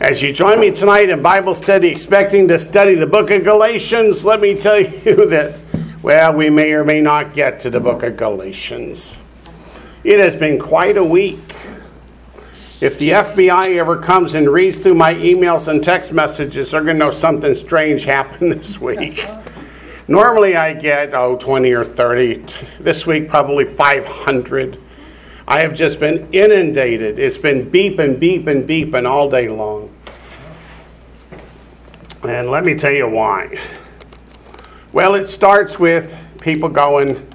As you join me tonight in Bible study, expecting to study the book of Galatians, let me tell you that, well, we may or may not get to the book of Galatians. It has been quite a week. If the FBI ever comes and reads through my emails and text messages, they're going to know something strange happened this week. Normally I get, oh, 20 or 30. This week, probably 500. I have just been inundated. It's been beeping, beeping, beeping all day long. And let me tell you why. Well, it starts with people going,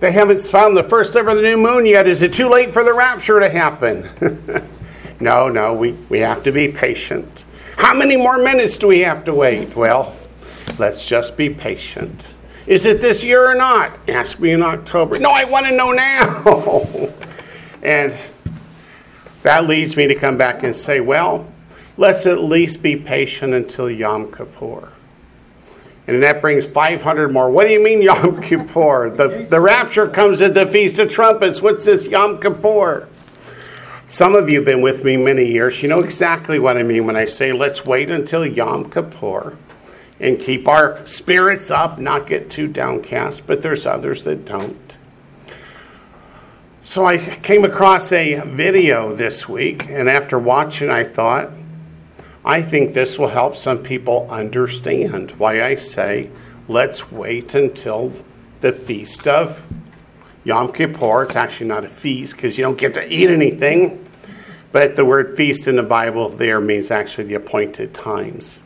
they haven't found the first ever the new moon yet. Is it too late for the rapture to happen? no, no, we, we have to be patient. How many more minutes do we have to wait? Well, let's just be patient. Is it this year or not? Ask me in October. No, I want to know now. and that leads me to come back and say, well, let's at least be patient until Yom Kippur. And that brings 500 more. What do you mean Yom Kippur? The, the rapture comes at the Feast of Trumpets. What's this Yom Kippur? Some of you have been with me many years. You know exactly what I mean when I say let's wait until Yom Kippur and keep our spirits up, not get too downcast, but there's others that don't. So I came across a video this week, and after watching, I thought, I think this will help some people understand why I say, let's wait until the feast of Yom Kippur. It's actually not a feast because you don't get to eat anything, but the word feast in the Bible there means actually the appointed times.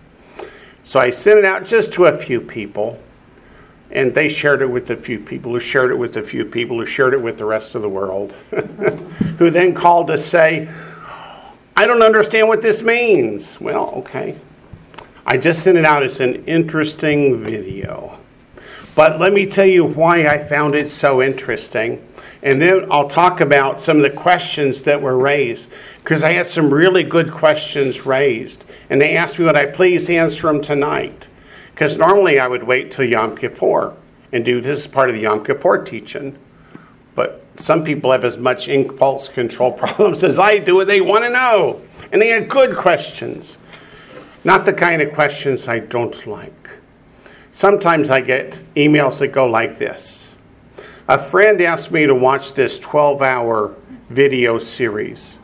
So I sent it out just to a few people, and they shared it with a few people who shared it with a few people who shared it with the rest of the world, who then called to say, I don't understand what this means. Well, okay. I just sent it out as an interesting video. But let me tell you why I found it so interesting. And then I'll talk about some of the questions that were raised because I had some really good questions raised. And they asked me would I please answer them tonight. Because normally I would wait till Yom Kippur and do this part of the Yom Kippur teaching. But some people have as much impulse control problems as I do, and they want to know. And they had good questions. Not the kind of questions I don't like. Sometimes I get emails that go like this A friend asked me to watch this 12 hour video series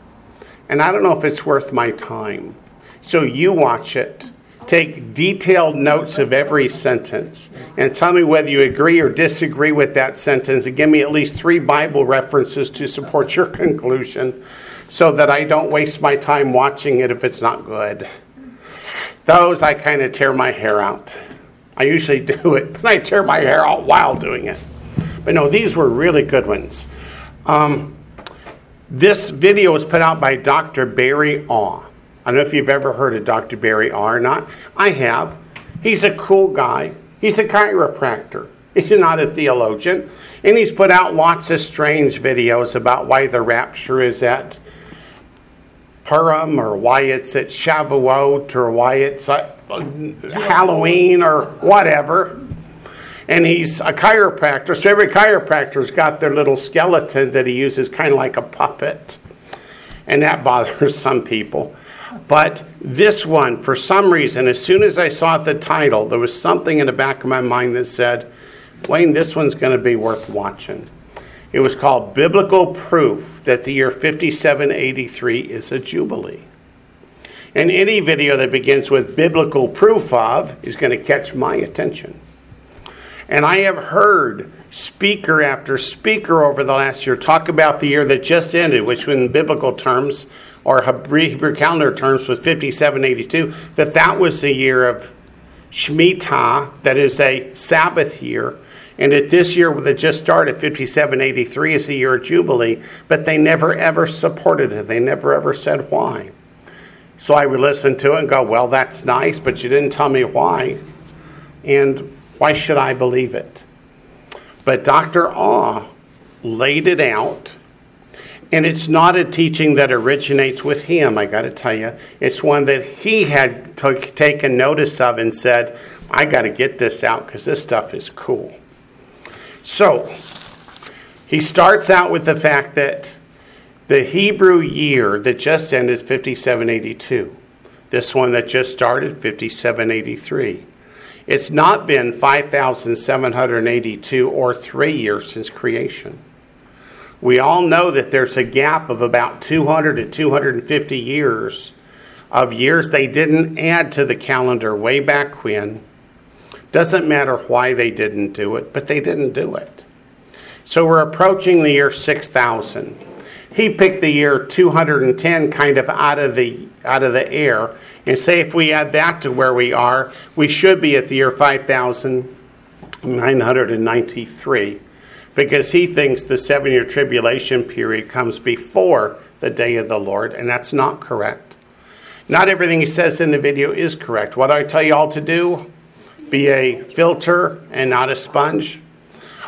and I don't know if it's worth my time. So you watch it. Take detailed notes of every sentence and tell me whether you agree or disagree with that sentence and give me at least three Bible references to support your conclusion so that I don't waste my time watching it if it's not good. Those I kind of tear my hair out. I usually do it, but I tear my hair out while doing it. But no, these were really good ones. Um, this video was put out by Dr. Barry Awe. I don't know if you've ever heard of Dr. Barry Awe or not. I have. He's a cool guy. He's a chiropractor. He's not a theologian. And he's put out lots of strange videos about why the rapture is at Purim or why it's at Shavuot or why it's at Halloween or whatever and he's a chiropractor. So every chiropractor's got their little skeleton that he uses kind of like a puppet. And that bothers some people. But this one, for some reason, as soon as I saw the title, there was something in the back of my mind that said, Wayne, this one's going to be worth watching. It was called Biblical Proof that the year 5783 is a Jubilee. And any video that begins with biblical proof of is going to catch my attention. And I have heard speaker after speaker over the last year talk about the year that just ended, which in biblical terms or Hebrew calendar terms was 5782, that that was the year of Shemitah, that is a Sabbath year. And that this year that just started, 5783, is a year of Jubilee, but they never ever supported it. They never ever said why. So I would listen to it and go, well, that's nice, but you didn't tell me why. And why should I believe it? But Dr. Awe laid it out. And it's not a teaching that originates with him, I got to tell you. It's one that he had t- taken notice of and said, I got to get this out because this stuff is cool. So, he starts out with the fact that The Hebrew year that just ended is 5782. This one that just started, 5783. It's not been 5,782 or three years since creation. We all know that there's a gap of about 200 to 250 years of years they didn't add to the calendar way back when. Doesn't matter why they didn't do it, but they didn't do it. So we're approaching the year 6000. He picked the year 210 kind of out of the out of the air and say if we add that to where we are, we should be at the year 5993 because he thinks the 7-year tribulation period comes before the day of the Lord and that's not correct. Not everything he says in the video is correct. What I tell you all to do, be a filter and not a sponge.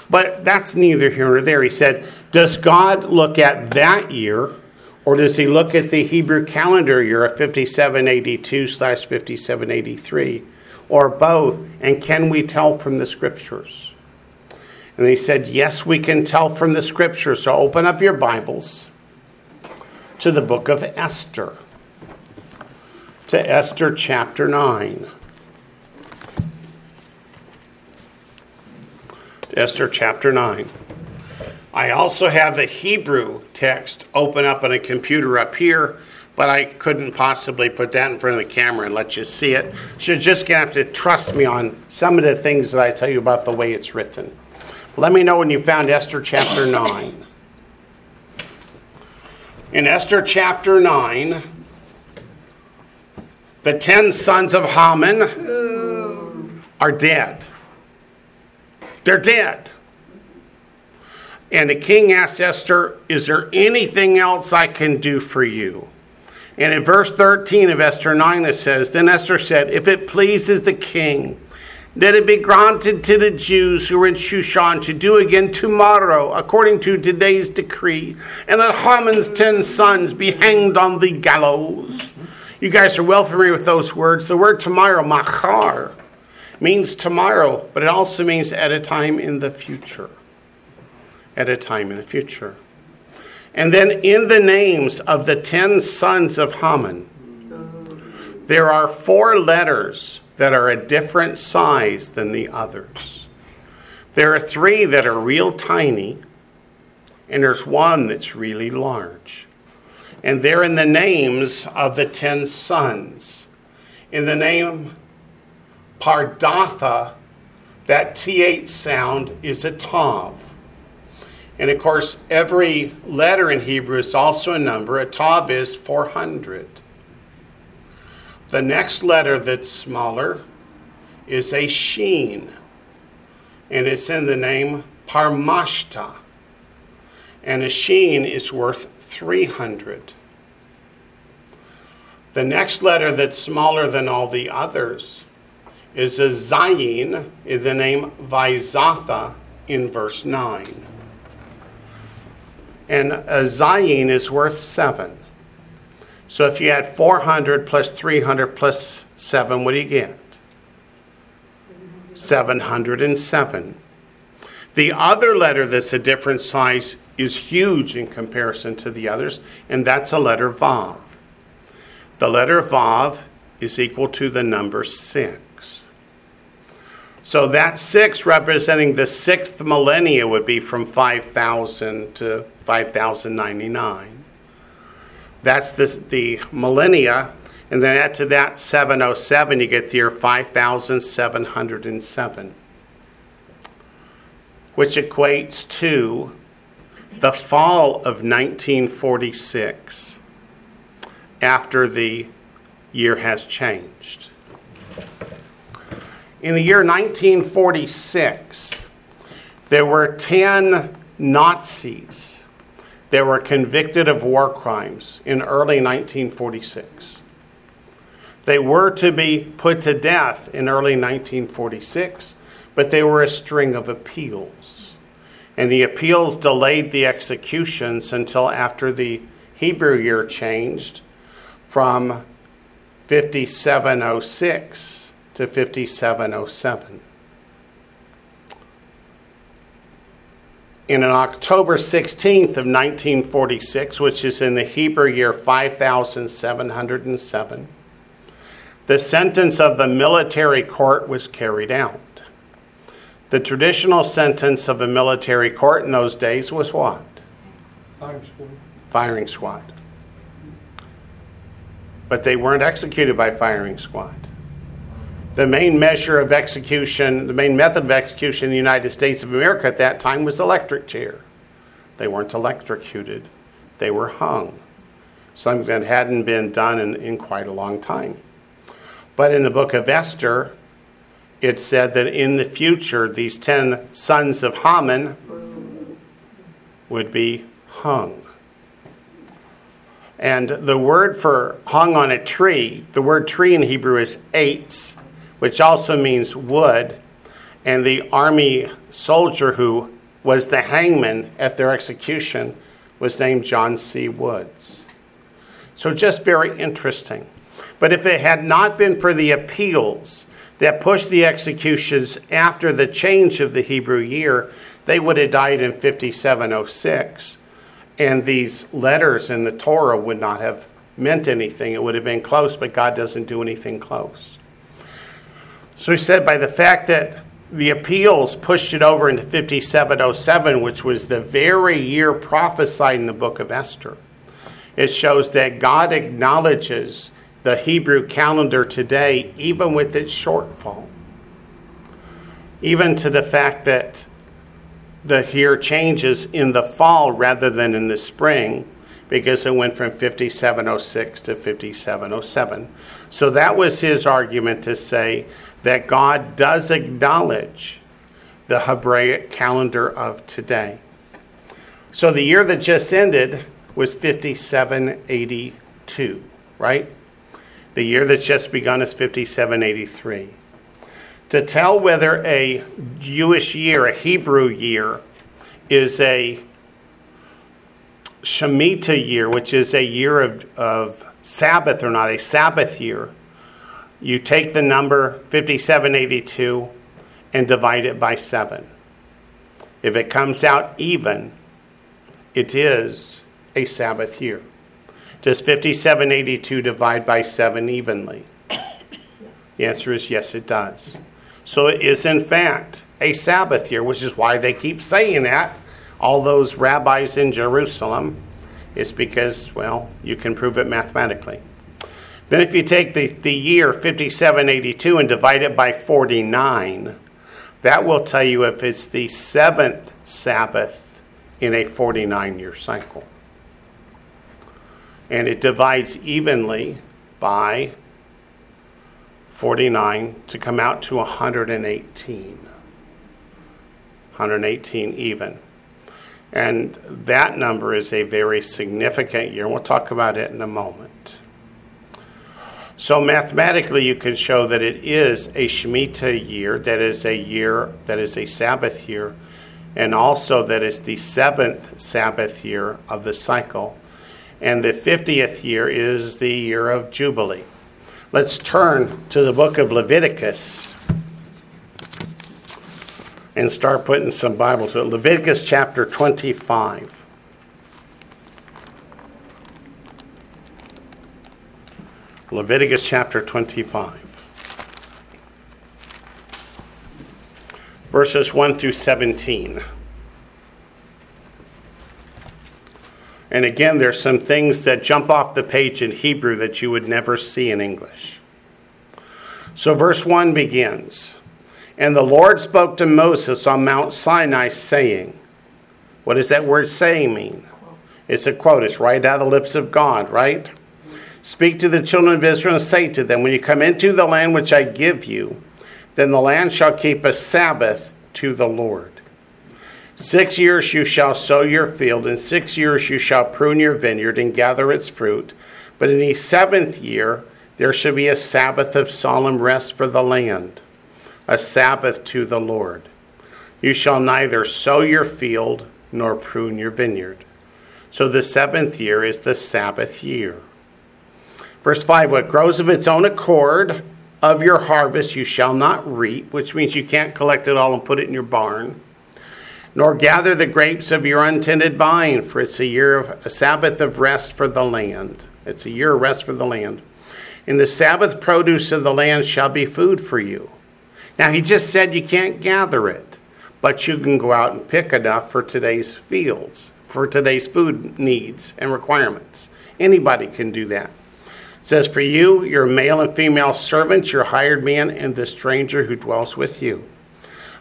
But that's neither here nor there. He said, Does God look at that year, or does he look at the Hebrew calendar year of 5782 slash 5783, or both? And can we tell from the scriptures? And he said, Yes, we can tell from the scriptures. So open up your Bibles to the book of Esther to Esther chapter 9. Esther chapter 9. I also have the Hebrew text open up on a computer up here, but I couldn't possibly put that in front of the camera and let you see it. So you're just going to have to trust me on some of the things that I tell you about the way it's written. Let me know when you found Esther chapter 9. In Esther chapter 9, the ten sons of Haman are dead. They're dead. And the king asked Esther, Is there anything else I can do for you? And in verse 13 of Esther 9, it says, Then Esther said, If it pleases the king, let it be granted to the Jews who are in Shushan to do again tomorrow, according to today's decree, and that Haman's ten sons be hanged on the gallows. You guys are well familiar with those words. The word tomorrow, machar, means tomorrow, but it also means at a time in the future. At a time in the future. And then in the names of the ten sons of Haman, there are four letters that are a different size than the others. There are three that are real tiny, and there's one that's really large. And they're in the names of the ten sons. In the name Pardatha, that TH sound is a Tav. And of course, every letter in Hebrew is also a number. A Tav is 400. The next letter that's smaller is a Sheen, and it's in the name Parmashta. And a Sheen is worth 300. The next letter that's smaller than all the others is a Zayin in the name Vizatha in verse 9. And a Zayin is worth 7. So if you add 400 plus 300 plus 7, what do you get? 707. The other letter that's a different size is huge in comparison to the others, and that's a letter Vav. The letter Vav is equal to the number 6. So that 6 representing the sixth millennia would be from 5000 to 5099. That's the, the millennia. And then add to that 707, you get the year 5707 which equates to the fall of 1946 after the year has changed. In the year 1946, there were 10 Nazis that were convicted of war crimes in early 1946. They were to be put to death in early 1946 but they were a string of appeals. And the appeals delayed the executions until after the Hebrew year changed from 5706 to 5707. in an October 16th of 1946, which is in the Hebrew year 5707, the sentence of the military court was carried out. The traditional sentence of a military court in those days was what? Firing squad. Firing squad. But they weren't executed by firing squad. The main measure of execution, the main method of execution in the United States of America at that time was electric chair. They weren't electrocuted, they were hung. Something that hadn't been done in, in quite a long time. But in the book of Esther, it said that in the future, these 10 sons of Haman would be hung. And the word for hung on a tree, the word tree in Hebrew is eitz, which also means wood. And the army soldier who was the hangman at their execution was named John C. Woods. So just very interesting. But if it had not been for the appeals that pushed the executions after the change of the Hebrew year, they would have died in 5706. And these letters in the Torah would not have meant anything. It would have been close, but God doesn't do anything close. So he said, by the fact that the appeals pushed it over into 5707, which was the very year prophesied in the book of Esther, it shows that God acknowledges the Hebrew calendar today, even with its shortfall. Even to the fact that the year changes in the fall rather than in the spring, because it went from 5706 to 5707. So that was his argument to say that God does acknowledge the Hebraic calendar of today. So the year that just ended was 5782, right? The year that's just begun is 5783. To tell whether a Jewish year, a Hebrew year, is a Shemitah year, which is a year of, of Sabbath or not, a Sabbath year, you take the number 5782 and divide it by 7. If it comes out even, it is a Sabbath year. Does 5782 divide by 7 evenly? Yes. The answer is yes, it does. So it is, in fact, a Sabbath year, which is why they keep saying that. All those rabbis in Jerusalem is because, well, you can prove it mathematically. Then, if you take the, the year 5782 and divide it by 49, that will tell you if it's the seventh Sabbath in a 49 year cycle and it divides evenly by 49 to come out to 118. 118 even. And that number is a very significant year. We'll talk about it in a moment. So, mathematically, you can show that it is a Shemitah year, that is a year, that is a Sabbath year, and also that is the seventh Sabbath year of the cycle and the 50th year is the year of Jubilee. Let's turn to the book of Leviticus and start putting some Bible to it. Leviticus chapter 25. Leviticus chapter 25. Verses 1 through 17. And again, there's some things that jump off the page in Hebrew that you would never see in English. So, verse 1 begins And the Lord spoke to Moses on Mount Sinai, saying, What does that word saying mean? It's a quote, it's right out of the lips of God, right? Speak to the children of Israel and say to them, When you come into the land which I give you, then the land shall keep a Sabbath to the Lord. Six years you shall sow your field, and six years you shall prune your vineyard and gather its fruit. But in the seventh year there shall be a Sabbath of solemn rest for the land, a Sabbath to the Lord. You shall neither sow your field nor prune your vineyard. So the seventh year is the Sabbath year. Verse 5 What grows of its own accord of your harvest you shall not reap, which means you can't collect it all and put it in your barn nor gather the grapes of your untended vine, for it's a year of a Sabbath of rest for the land. It's a year of rest for the land. And the Sabbath produce of the land shall be food for you. Now, he just said you can't gather it, but you can go out and pick enough for today's fields, for today's food needs and requirements. Anybody can do that. Says, For you, your male and female servants, your hired man, and the stranger who dwells with you.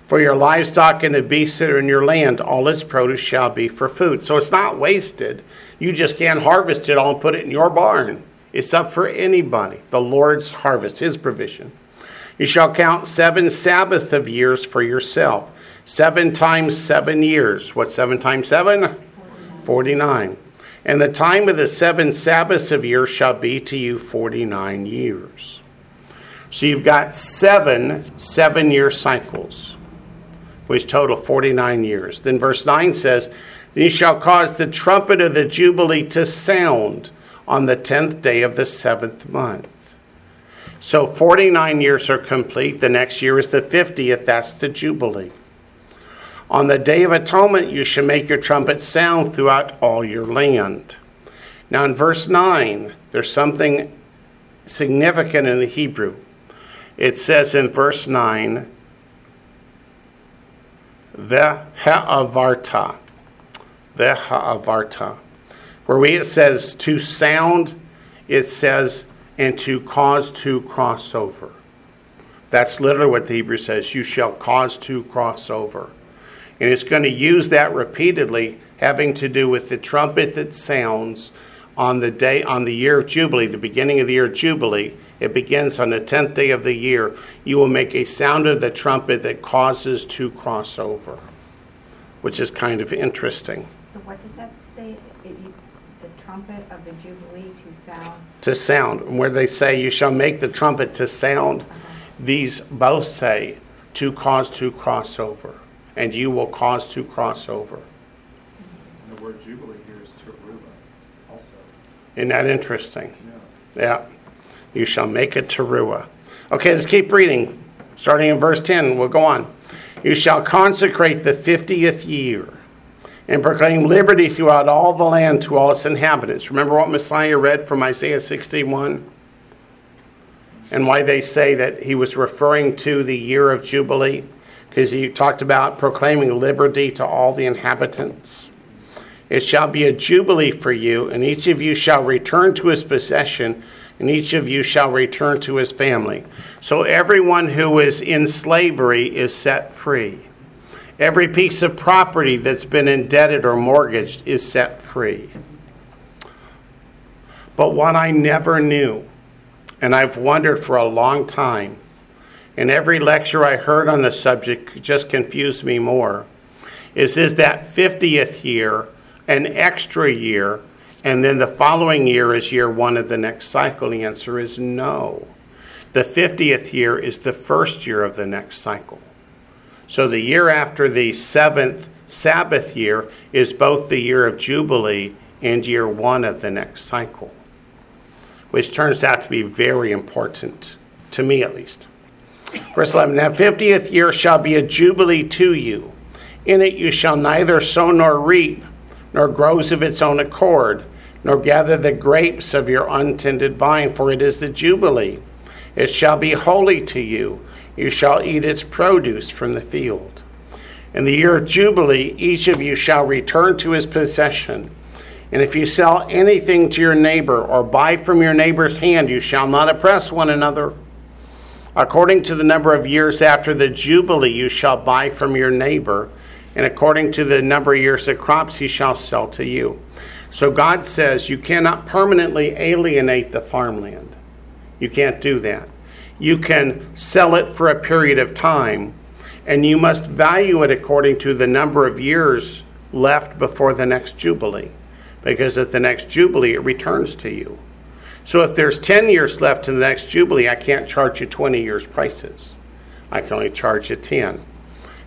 For your livestock and the beasts that are in your land, all its produce shall be for food. So it's not wasted. You just can't harvest it all and put it in your barn. It's up for anybody. The Lord's harvest, His provision. You shall count seven Sabbath of years for yourself. Seven times seven years. What's seven times seven? 49. And the time of the seven Sabbaths of years shall be to you 49 years. So you've got seven seven year cycles which total 49 years. Then verse 9 says, You shall cause the trumpet of the Jubilee to sound on the 10th day of the seventh month. So 49 years are complete. The next year is the 50th. That's the Jubilee. On the Day of Atonement, you shall make your trumpet sound throughout all your land. Now, in verse 9, there's something significant in the Hebrew. It says in verse 9, Ve'ha'avarta. Ve'ha'avarta. Where we it says to sound, it says and to cause to cross over. That's literally what the Hebrew says. You shall cause to cross over. And it's going to use that repeatedly, having to do with the trumpet that sounds on the day, on the year of Jubilee, the beginning of the year of Jubilee it begins on the tenth day of the year. You will make a sound of the trumpet that causes to cross over, which is kind of interesting. So what does that say? The trumpet of the Jubilee to sound? To sound. Where they say, You shall make the trumpet to sound, uh-huh. these both say, To cause to cross over. And you will cause to cross over. And the word Jubilee here is teruah also. Isn't that interesting? Yeah. yeah. You shall make it teruah. Okay, let's keep reading. Starting in verse 10, we'll go on. You shall consecrate the 50th year and proclaim liberty throughout all the land to all its inhabitants. Remember what Messiah read from Isaiah 61? And why they say that he was referring to the year of Jubilee? Because he talked about proclaiming liberty to all the inhabitants. It shall be a jubilee for you, and each of you shall return to his possession and each of you shall return to his family. So everyone who is in slavery is set free. Every piece of property that's been indebted or mortgaged is set free. But what I never knew, and I've wondered for a long time, and every lecture I heard on the subject just confused me more, is is that 50th year an extra year and then the following year is year one of the next cycle? The answer is no. The 50th year is the first year of the next cycle. So the year after the seventh Sabbath year is both the year of Jubilee and year one of the next cycle, which turns out to be very important, to me at least. Verse 11 That 50th year shall be a Jubilee to you. In it you shall neither sow nor reap, nor grows of its own accord nor gather the grapes of your untended vine, for it is the Jubilee. It shall be holy to you. You shall eat its produce from the field. In the year of Jubilee, each of you shall return to his possession. And if you sell anything to your neighbor or buy from your neighbor's hand, you shall not oppress one another. According to the number of years after the Jubilee, you shall buy from your neighbor, and according to the number of years of crops, he shall sell to you. So God says you cannot permanently alienate the farmland. You can't do that. You can sell it for a period of time, and you must value it according to the number of years left before the next Jubilee. Because at the next Jubilee, it returns to you. So if there's 10 years left to the next Jubilee, I can't charge you 20 years' prices. I can only charge you 10.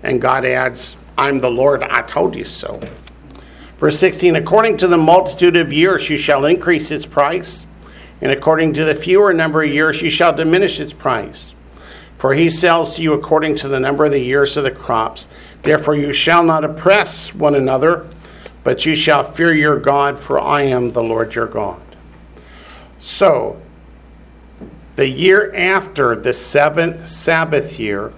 And God adds, I'm the Lord, I told you so. Verse 16 According to the multitude of years you shall increase its price, and according to the fewer number of years you shall diminish its price. For he sells to you according to the number of the years of the crops. Therefore, you shall not oppress one another, but you shall fear your God, for I am the Lord your God. So, the year after the seventh Sabbath year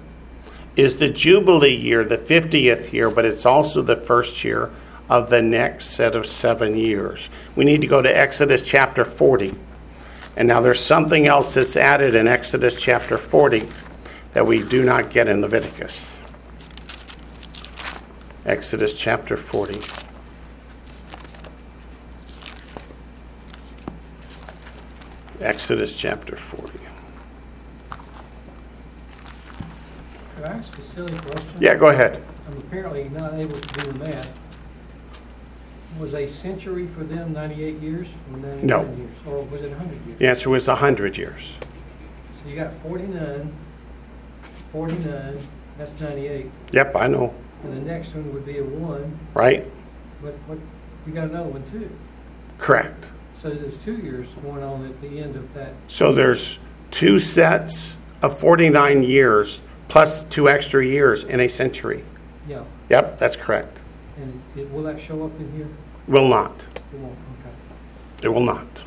is the Jubilee year, the 50th year, but it's also the first year of the next set of seven years. We need to go to Exodus chapter 40. And now there's something else that's added in Exodus chapter 40 that we do not get in Leviticus. Exodus chapter 40. Exodus chapter 40. Could I ask a silly question? Yeah, go ahead. I'm apparently not able to do the math. Was a century for them 98 years or 99 No. years? Or was it 100 years? The answer was 100 years. So you got 49, 49, that's 98. Yep, I know, And the next one would be a 1, right? but what, you got another one too. Correct. So there's two years going on at the end of that. So there's two sets of 49 years plus two extra years in a century. Yeah. Yep, that's correct. And it, will that show up in here? Will not. It won't, okay. It will not.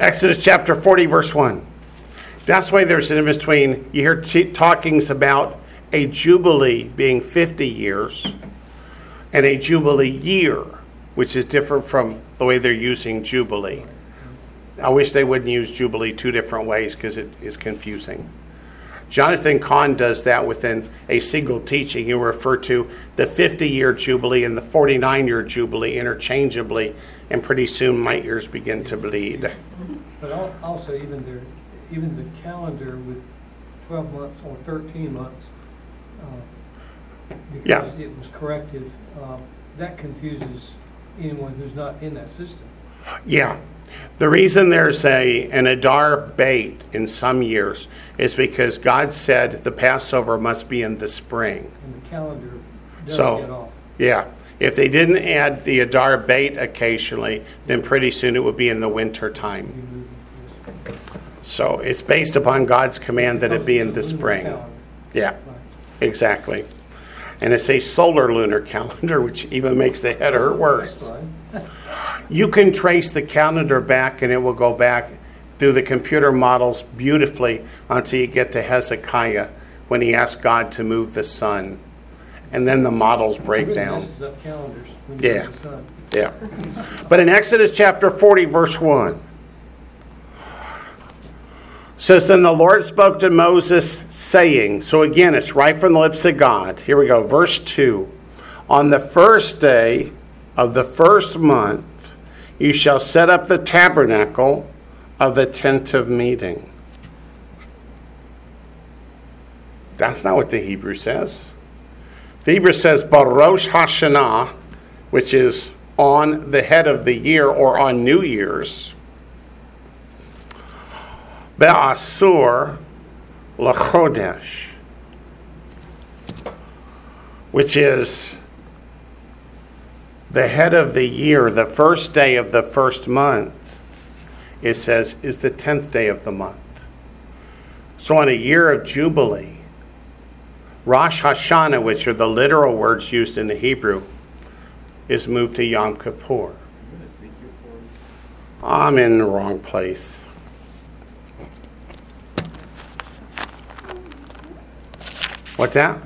Exodus chapter 40, verse 1. That's why there's a difference between, you hear t- talkings about a jubilee being 50 years and a jubilee year, which is different from the way they're using jubilee. I wish they wouldn't use jubilee two different ways because it is confusing. Jonathan Cahn does that within a single teaching. He refer to the 50 year jubilee and the 49 year jubilee interchangeably, and pretty soon my ears begin to bleed. But also even their, even the calendar with 12 months or 13 months, uh, Yeah. because it was corrective, uh, that confuses anyone who's not in that system. Yeah. The reason there's a an Adar bait in some years is because God said the Passover must be in the spring. And the calendar does So- get off. Yeah. If they didn't add the Adar bait occasionally, then pretty soon it would be in the winter time. So it's based upon God's command that it be in the Because it's a lunar spring. Yeah. Exactly. And it's a solar lunar calendar, which even makes the head hurt worse. You can trace the calendar back, and it will go back through the computer models beautifully until you get to Hezekiah when he asked God to move the sun. And then the models break down. up calendars when you Yeah. Yeah. But in Exodus chapter 40, verse 1, says, Then the Lord spoke to Moses, saying, So again, it's right from the lips of God. Here we go, verse 2. On the first day of the first month, you shall set up the tabernacle of the tent of meeting. That's not what the Hebrew says. The Hebrew says, Barosh Hashanah, which is on the head of the year or on New Year's. Be'asur Lachodesh, which is the head of the year, the first day of the first month, it says, is the tenth day of the month. So on a year of Jubilee, Rosh Hashanah, which are the literal words used in the Hebrew, is moved to Yom Kippur. You in Ezekiel 40? I'm in the wrong place. What's that?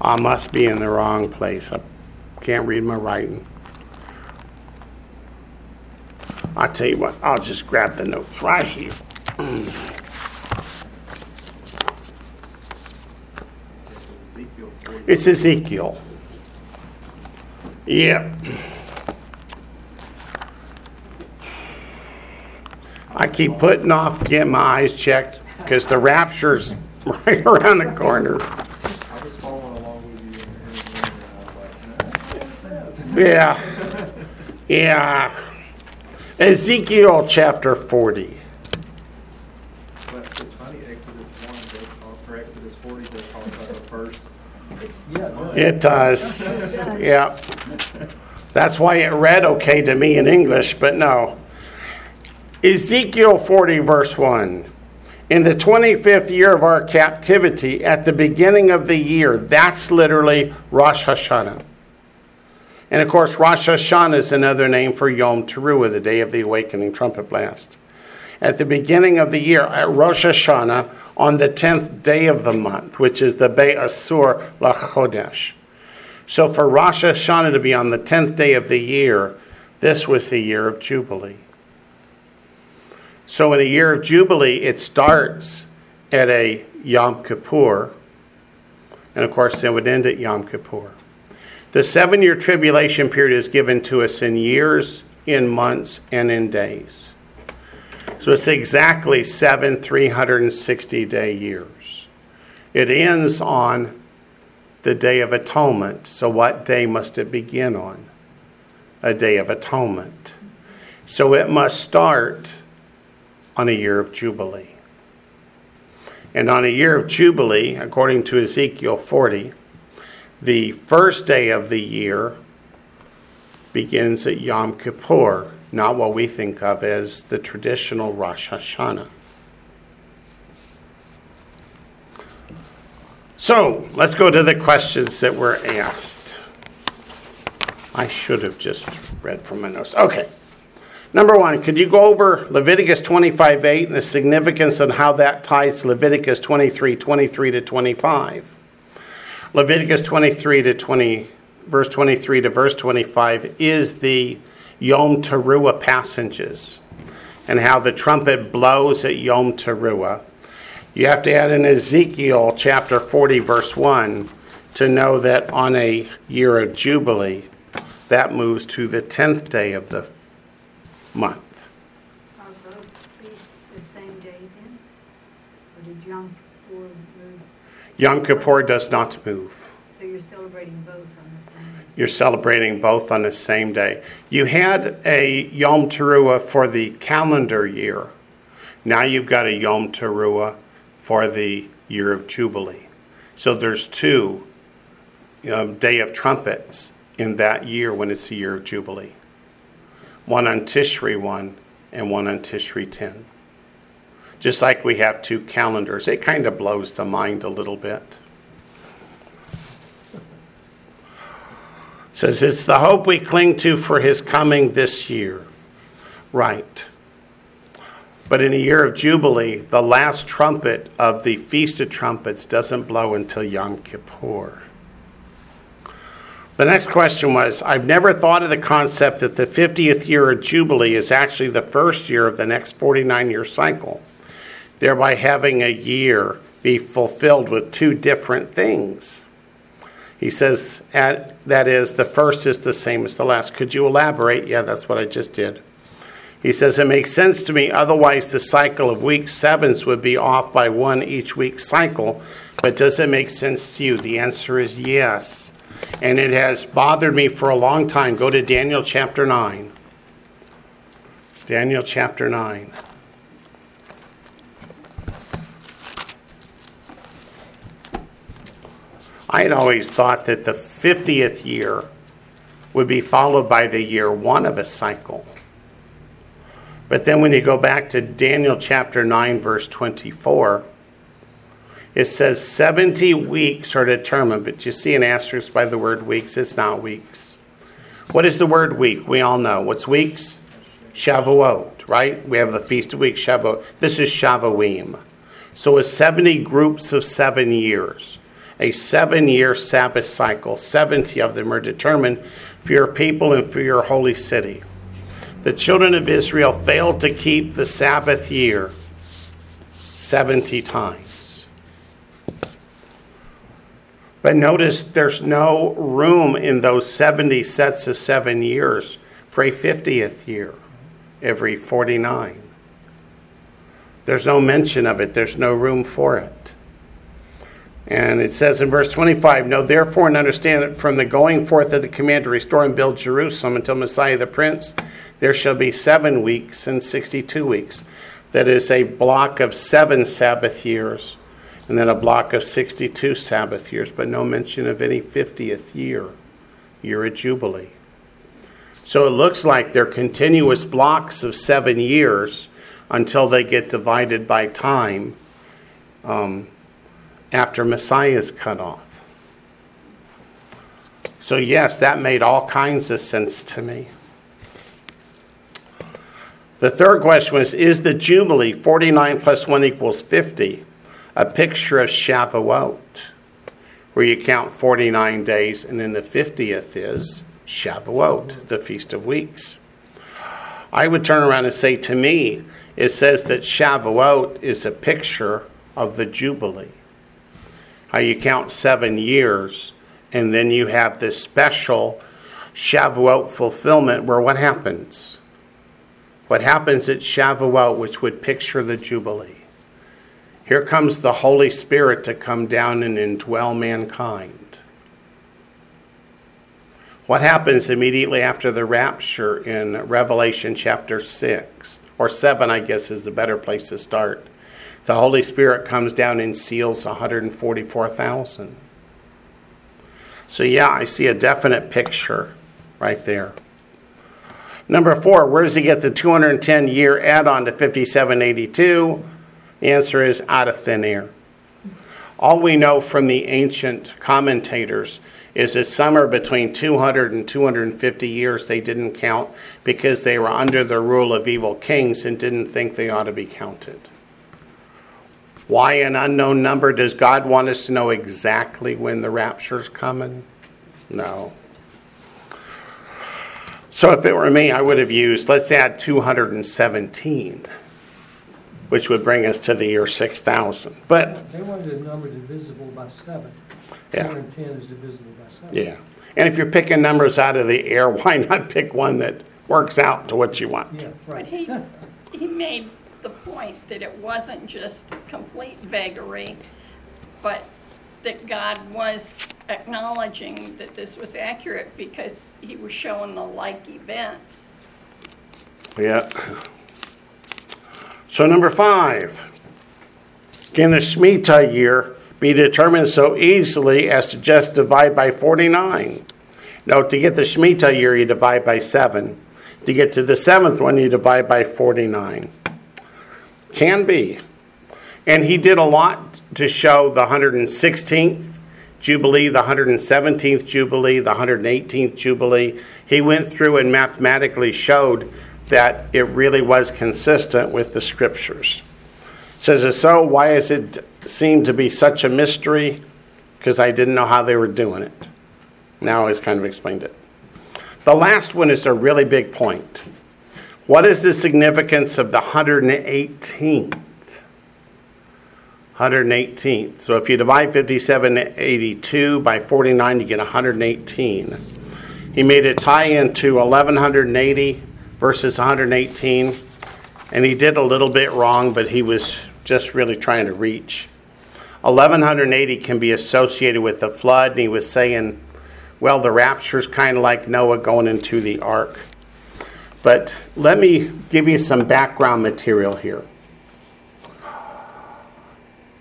I must be in the wrong place. I can't read my writing. I'll tell you what, I'll just grab the notes right here. 40. It's Ezekiel. Yep. I keep putting off getting my eyes checked because the rapture's right around the corner. I was following along with you in, in, and I was like, nah, Yeah. Yeah. Ezekiel chapter 40. But it's funny, Exodus 1 does talk, or Exodus 40 does talk about the first. Yeah. It does. Yeah. That's why it read okay to me in English, but no. Ezekiel 40, verse 1. In the 25th year of our captivity, at the beginning of the year, that's literally Rosh Hashanah. And of course, Rosh Hashanah is another name for Yom Teruah, the day of the awakening trumpet blast. At the beginning of the year, at Rosh Hashanah, on the 10th day of the month, which is the Be'asur Lachodesh. So for Rosh Hashanah to be on the 10th day of the year, this was the year of Jubilee. So in a year of Jubilee, it starts at a Yom Kippur, and of course, it would end at Yom Kippur. The seven year tribulation period is given to us in years, in months, and in days. So it's exactly seven 360 day years. It ends on the Day of Atonement. So, what day must it begin on? A Day of Atonement. So, it must start on a year of Jubilee. And on a year of Jubilee, according to Ezekiel 40, the first day of the year begins at Yom Kippur, not what we think of as the traditional Rosh Hashanah. So let's go to the questions that were asked. I should have just read from my notes. Okay. Number one, could you go over Leviticus 25 8 and the significance and how that ties to Leviticus 23 23 to 25? Leviticus 23 to 20, verse 23 to verse 25 is the Yom Teruah passages and how the trumpet blows at Yom Teruah. You have to add in Ezekiel chapter 40, verse 1 to know that on a year of Jubilee, that moves to the 10th day of the month. Are both feasts the same day then? Or did Yom Kippur move? Yom Kippur does not move. So you're celebrating both on the same day? You're celebrating both on the same day. You had a Yom Teruah for the calendar year. Now you've got a Yom Teruah for the year of Jubilee. So there's two um, Day of Trumpets in that year when it's the year of Jubilee. One on Tishri 1 and one on Tishri 10. Just like we have two calendars, it kind of blows the mind a little bit. says it's the hope we cling to for his coming this year. Right. But in a year of Jubilee, the last trumpet of the Feast of Trumpets doesn't blow until Yom Kippur. The next question was I've never thought of the concept that the 50th year of Jubilee is actually the first year of the next 49 year cycle, thereby having a year be fulfilled with two different things. He says, at, that is, the first is the same as the last. Could you elaborate? Yeah, that's what I just did. He says, it makes sense to me, otherwise, the cycle of week sevens would be off by one each week cycle. But does it make sense to you? The answer is yes. And it has bothered me for a long time. Go to Daniel chapter 9. Daniel chapter 9. I had always thought that the 50th year would be followed by the year one of a cycle. But then when you go back to Daniel chapter 9, verse 24, it says 70 weeks are determined, but you see an asterisk by the word weeks. It's not weeks. What is the word week? We all know. What's weeks? Shavuot, right? We have the Feast of Weeks, Shavuot. This is Shavuim. So it's 70 groups of seven years a seven year Sabbath cycle. 70 of them are determined for your people and for your holy city. The children of Israel failed to keep the Sabbath year 70 times. But notice there's no room in those 70 sets of seven years for a 50th year every 49. There's no mention of it, there's no room for it. And it says in verse 25, Know therefore and understand that from the going forth of the command to restore and build Jerusalem until Messiah the Prince, there shall be seven weeks and 62 weeks. That is a block of seven Sabbath years, and then a block of 62 Sabbath years, but no mention of any 50th year, year of Jubilee. So it looks like they're continuous blocks of seven years until they get divided by time um, after Messiah is cut off. So, yes, that made all kinds of sense to me. The third question was Is the Jubilee 49 plus 1 equals 50 a picture of Shavuot, where you count 49 days and then the 50th is Shavuot, the Feast of Weeks? I would turn around and say to me, it says that Shavuot is a picture of the Jubilee. How you count seven years and then you have this special Shavuot fulfillment where what happens? What happens at Shavuot, which would picture the Jubilee? Here comes the Holy Spirit to come down and indwell mankind. What happens immediately after the rapture in Revelation chapter 6, or 7, I guess is the better place to start? The Holy Spirit comes down and seals 144,000. So, yeah, I see a definite picture right there. Number four, where does he get the 210 year add on to 5782? Answer is out of thin air. All we know from the ancient commentators is that somewhere between 200 and 250 years they didn't count because they were under the rule of evil kings and didn't think they ought to be counted. Why an unknown number? Does God want us to know exactly when the rapture's coming? No. So if it were me, I would have used, let's add 217, which would bring us to the year 6000. But, They wanted a number divisible by seven. Two Yeah. hundred and ten is divisible by seven. yeah. And if you're picking numbers out of the air, why not pick one that works out to what you want? Yeah, But right. he, he made the point that it wasn't just complete vagary, but that God was acknowledging that this was accurate because he was showing the like events. Yeah. So number five, can the Shemitah year be determined so easily as to just divide by 49? No, to get the Shemitah year, you divide by seven. To get to the seventh one, you divide by 49. Can be. And he did a lot to show the 116th Jubilee, the 117th Jubilee, the 118th Jubilee. He went through and mathematically showed that it really was consistent with the scriptures. Says it so, why does it seem to be such a mystery? Because I didn't know how they were doing it. Now he's kind of explained it. The last one is a really big point. What is the significance of the 118th? 118th. So if you divide 5782 by 49, you get 118. He made a tie into 1180 versus 118, and he did a little bit wrong, but he was just really trying to reach. 1180 can be associated with the flood, and he was saying, well, the rapture's kind of like Noah going into the ark. But let me give you some background material here.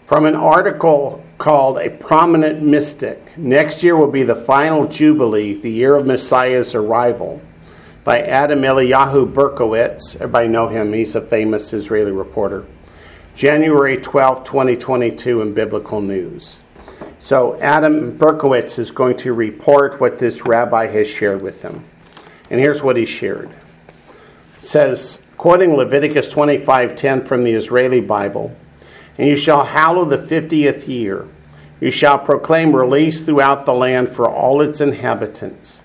From an article called A Prominent Mystic, next year will be the final Jubilee, the year of Messiah's arrival, by Adam Eliyahu Berkowitz. Everybody know him, he's a famous Israeli reporter. January 12, 2022, in Biblical News. So, Adam Berkowitz is going to report what this rabbi has shared with him. And here's what he shared. It says, quoting Leviticus 25:10 from the Israeli Bible, and you shall hallow the fiftieth year. You shall proclaim release throughout the land for all its inhabitants.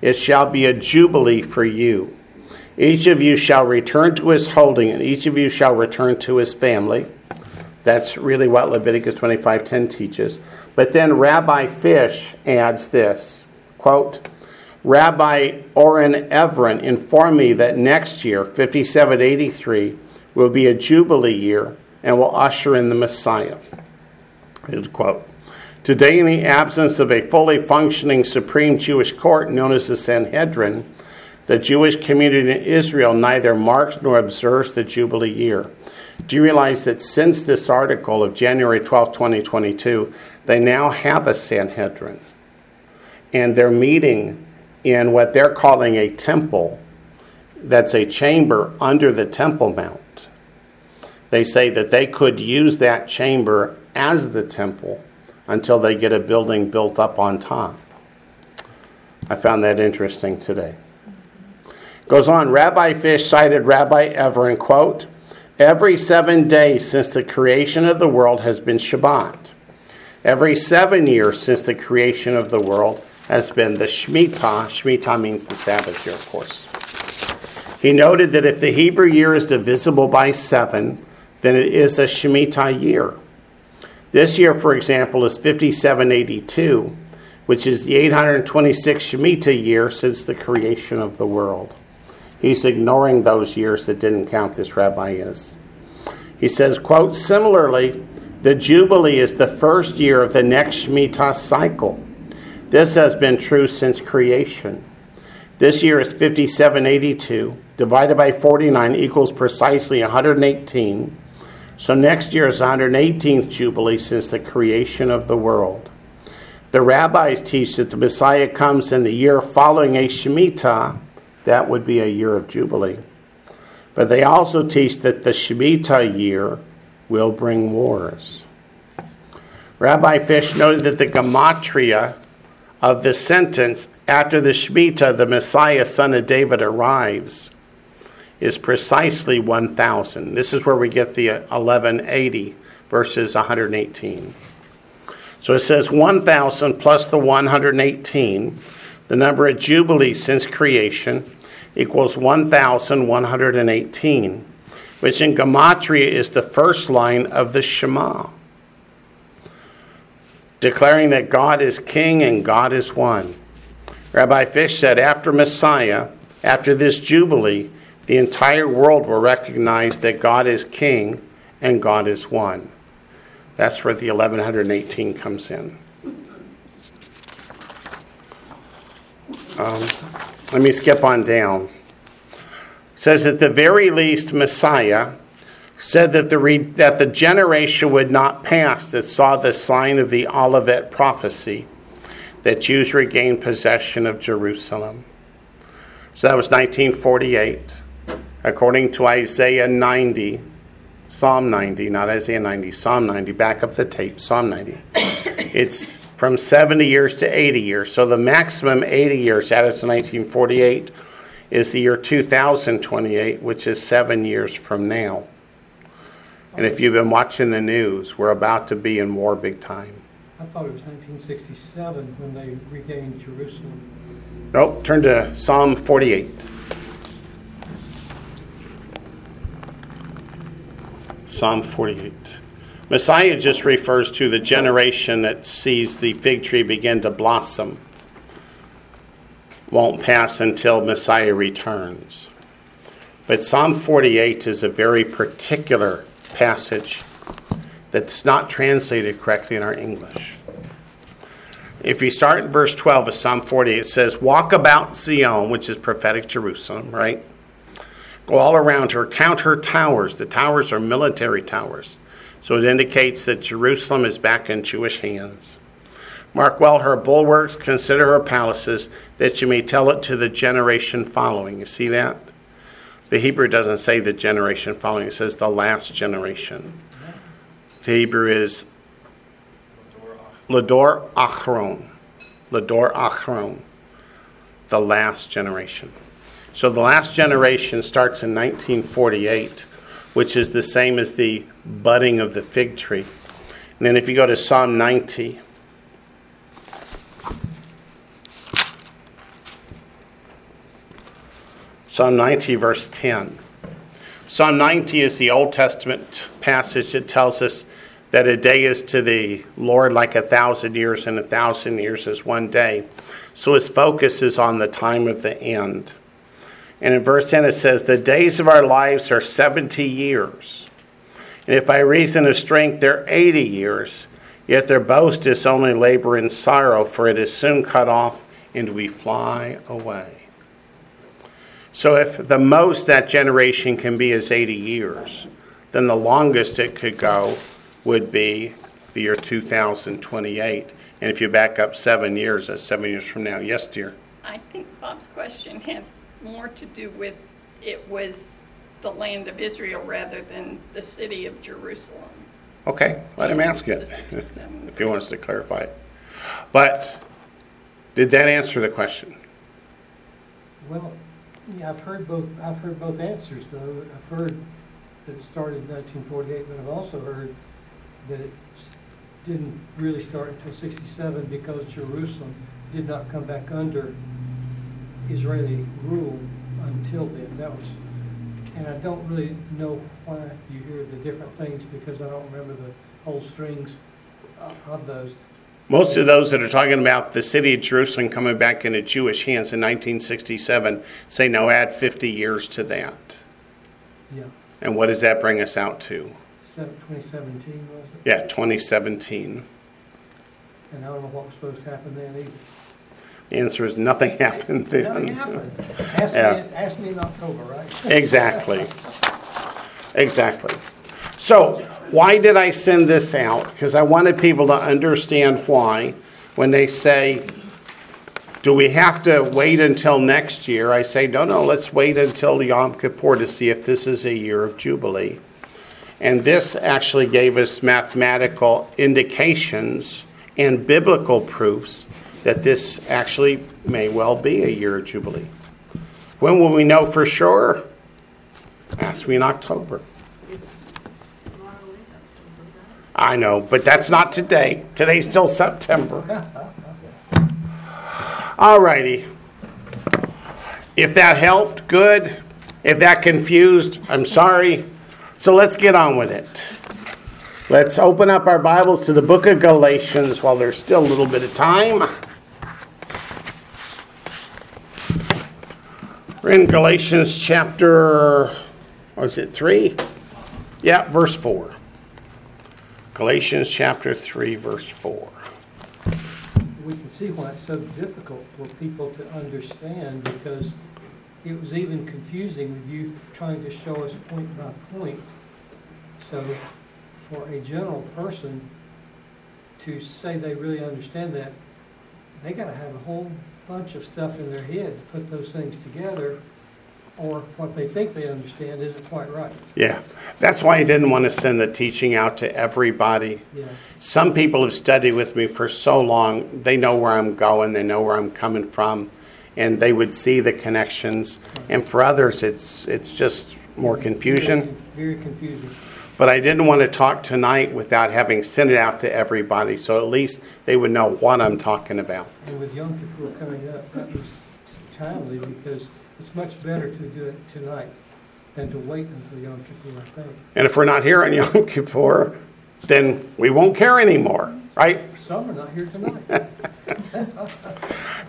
It shall be a jubilee for you. Each of you shall return to his holding, and each of you shall return to his family. That's really what Leviticus 25:10 teaches. But then Rabbi Fish adds this quote, Rabbi Oren Evren informed me that next year, 5783, will be a jubilee year and will usher in the Messiah. End quote. Today, in the absence of a fully functioning supreme Jewish court known as the Sanhedrin, the Jewish community in Israel neither marks nor observes the Jubilee year. Do you realize that since this article of January 12, 2022, they now have a Sanhedrin? And they're meeting in what they're calling a temple that's a chamber under the Temple Mount. They say that they could use that chamber as the temple until they get a building built up on top. I found that interesting today. Goes on, Rabbi Fish cited Rabbi Everin, quote, Every seven days since the creation of the world has been Shabbat. Every seven years since the creation of the world has been the Shemitah. Shemitah means the Sabbath year, of course. He noted that if the Hebrew year is divisible by seven, then it is a Shemitah year. This year, for example, is 5782, which is the 826 Shemitah year since the creation of the world. He's ignoring those years that didn't count, this rabbi is. He says, quote, similarly, the Jubilee is the first year of the next Shemitah cycle. This has been true since creation. This year is 5782. Divided by 49 equals precisely 118. So next year is 118th Jubilee since the creation of the world. The rabbis teach that the Messiah comes in the year following a Shemitah. That would be a year of Jubilee. But they also teach that the Shemitah year will bring wars. Rabbi Fish noted that the gematria of the sentence, after the Shemitah, the Messiah, son of David, arrives, is precisely 1,000. This is where we get the 1180 verses 118. So it says 1,000 plus the 118, the number of Jubilees since creation, equals 1,118, which in Gematria is the first line of the Shema, declaring that God is king and God is one. Rabbi Fish said, after Messiah, after this Jubilee, the entire world will recognize that God is king and God is one. That's where the 1118 comes in. Um, let me skip on down. It says at the very least, Messiah said that the, re- that the generation would not pass that saw the sign of the Olivet prophecy that Jews regained possession of Jerusalem. So that was 1948. According to Isaiah 90, Psalm 90, not Isaiah 90, Psalm 90, back up the tape, Psalm 90. it's from 70 years to 80 years. So the maximum 80 years added to 1948 is the year 2028, which is seven years from now. And if you've been watching the news, we're about to be in war big time. I thought it was 1967 when they regained Jerusalem. Nope, turn to Psalm 48. Psalm 48. Messiah just refers to the generation that sees the fig tree begin to blossom. Won't pass until Messiah returns. But Psalm 48 is a very particular passage that's not translated correctly in our English. If you start in verse 12 of Psalm 48, it says, Walk about Zion, which is prophetic Jerusalem, right? Go all around her, count her towers. The towers are military towers. So it indicates that Jerusalem is back in Jewish hands. Mark well her bulwarks, consider her palaces, that you may tell it to the generation following. You see that? The Hebrew doesn't say the generation following, it says the last generation. The Hebrew is Lador Achron. Lador Achron. The last generation. So the last generation starts in 1948, which is the same as the budding of the fig tree. And then if you go to Psalm 90, Psalm 90, verse 10. Psalm 90 is the Old Testament passage that tells us that a day is to the Lord like a thousand years, and a thousand years is one day. So his focus is on the time of the end. And in verse 10 it says, The days of our lives are 70 years. And if by reason of strength they're 80 years, yet their boast is only labor and sorrow, for it is soon cut off, and we fly away. So if the most that generation can be is 80 years, then the longest it could go would be the year 2028. And if you back up seven years, that's seven years from now. Yes, dear. I think Bob's question had more to do with it was the land of Israel rather than the city of Jerusalem. Okay, let him ask The it, 67. if he wants to clarify it. But, did that answer the question? Well, yeah, I've heard both, I've heard both answers, though. I've heard that it started in nineteen forty-eight, but I've also heard that it s- didn't really start until sixty-seven because Jerusalem did not come back under Israeli rule until then. That was, and I don't really know why you hear the different things because I don't remember the whole strings of of those. Most of those that are talking about the city of Jerusalem coming back into Jewish hands in 1967 say no, add 50 years to that. Yeah, And what does that bring us out to? 2017, was it? Yeah, 2017. And I don't know what was supposed to happen then either. The answer is nothing happened Nothing then. happened. Ask me, Yeah. ask me in October, right? Exactly. Exactly. So, why did I send this out? Because I wanted people to understand why. When they say, do we have to wait until next year? I say, no, no, let's wait until Yom Kippur to see if this is a year of Jubilee. And this actually gave us mathematical indications and biblical proofs that this actually may well be a year of Jubilee. When will we know for sure? Ask me in October. I know, but that's not today. Today's still September. All righty. If that helped, good. If that confused, I'm sorry. So let's get on with it. Let's open up our Bibles to the book of Galatians while there's still a little bit of time. We're in Galatians chapter, was it three? Yeah, verse four. Galatians chapter 3, verse 4. We can see why it's so difficult for people to understand because it was even confusing with you trying to show us point by point. So for a general person to say they really understand that, they gotta have a whole bunch of stuff in their head to put those things together, or what they think they understand isn't quite right. Yeah, that's why I didn't want to send the teaching out to everybody. Yeah, Some people have studied with me for so long, they know where I'm going, they know where I'm coming from, and they would see the connections. And for others, it's, it's just more confusion. Very confusing. But I didn't want to talk tonight without having sent it out to everybody, so at least they would know what I'm talking about. And with Yom Kippur coming up, that was timely because it's much better to do it tonight than to wait until Yom Kippur, I think. And if we're not here on Yom Kippur, then we won't care anymore, right? Some are not here tonight.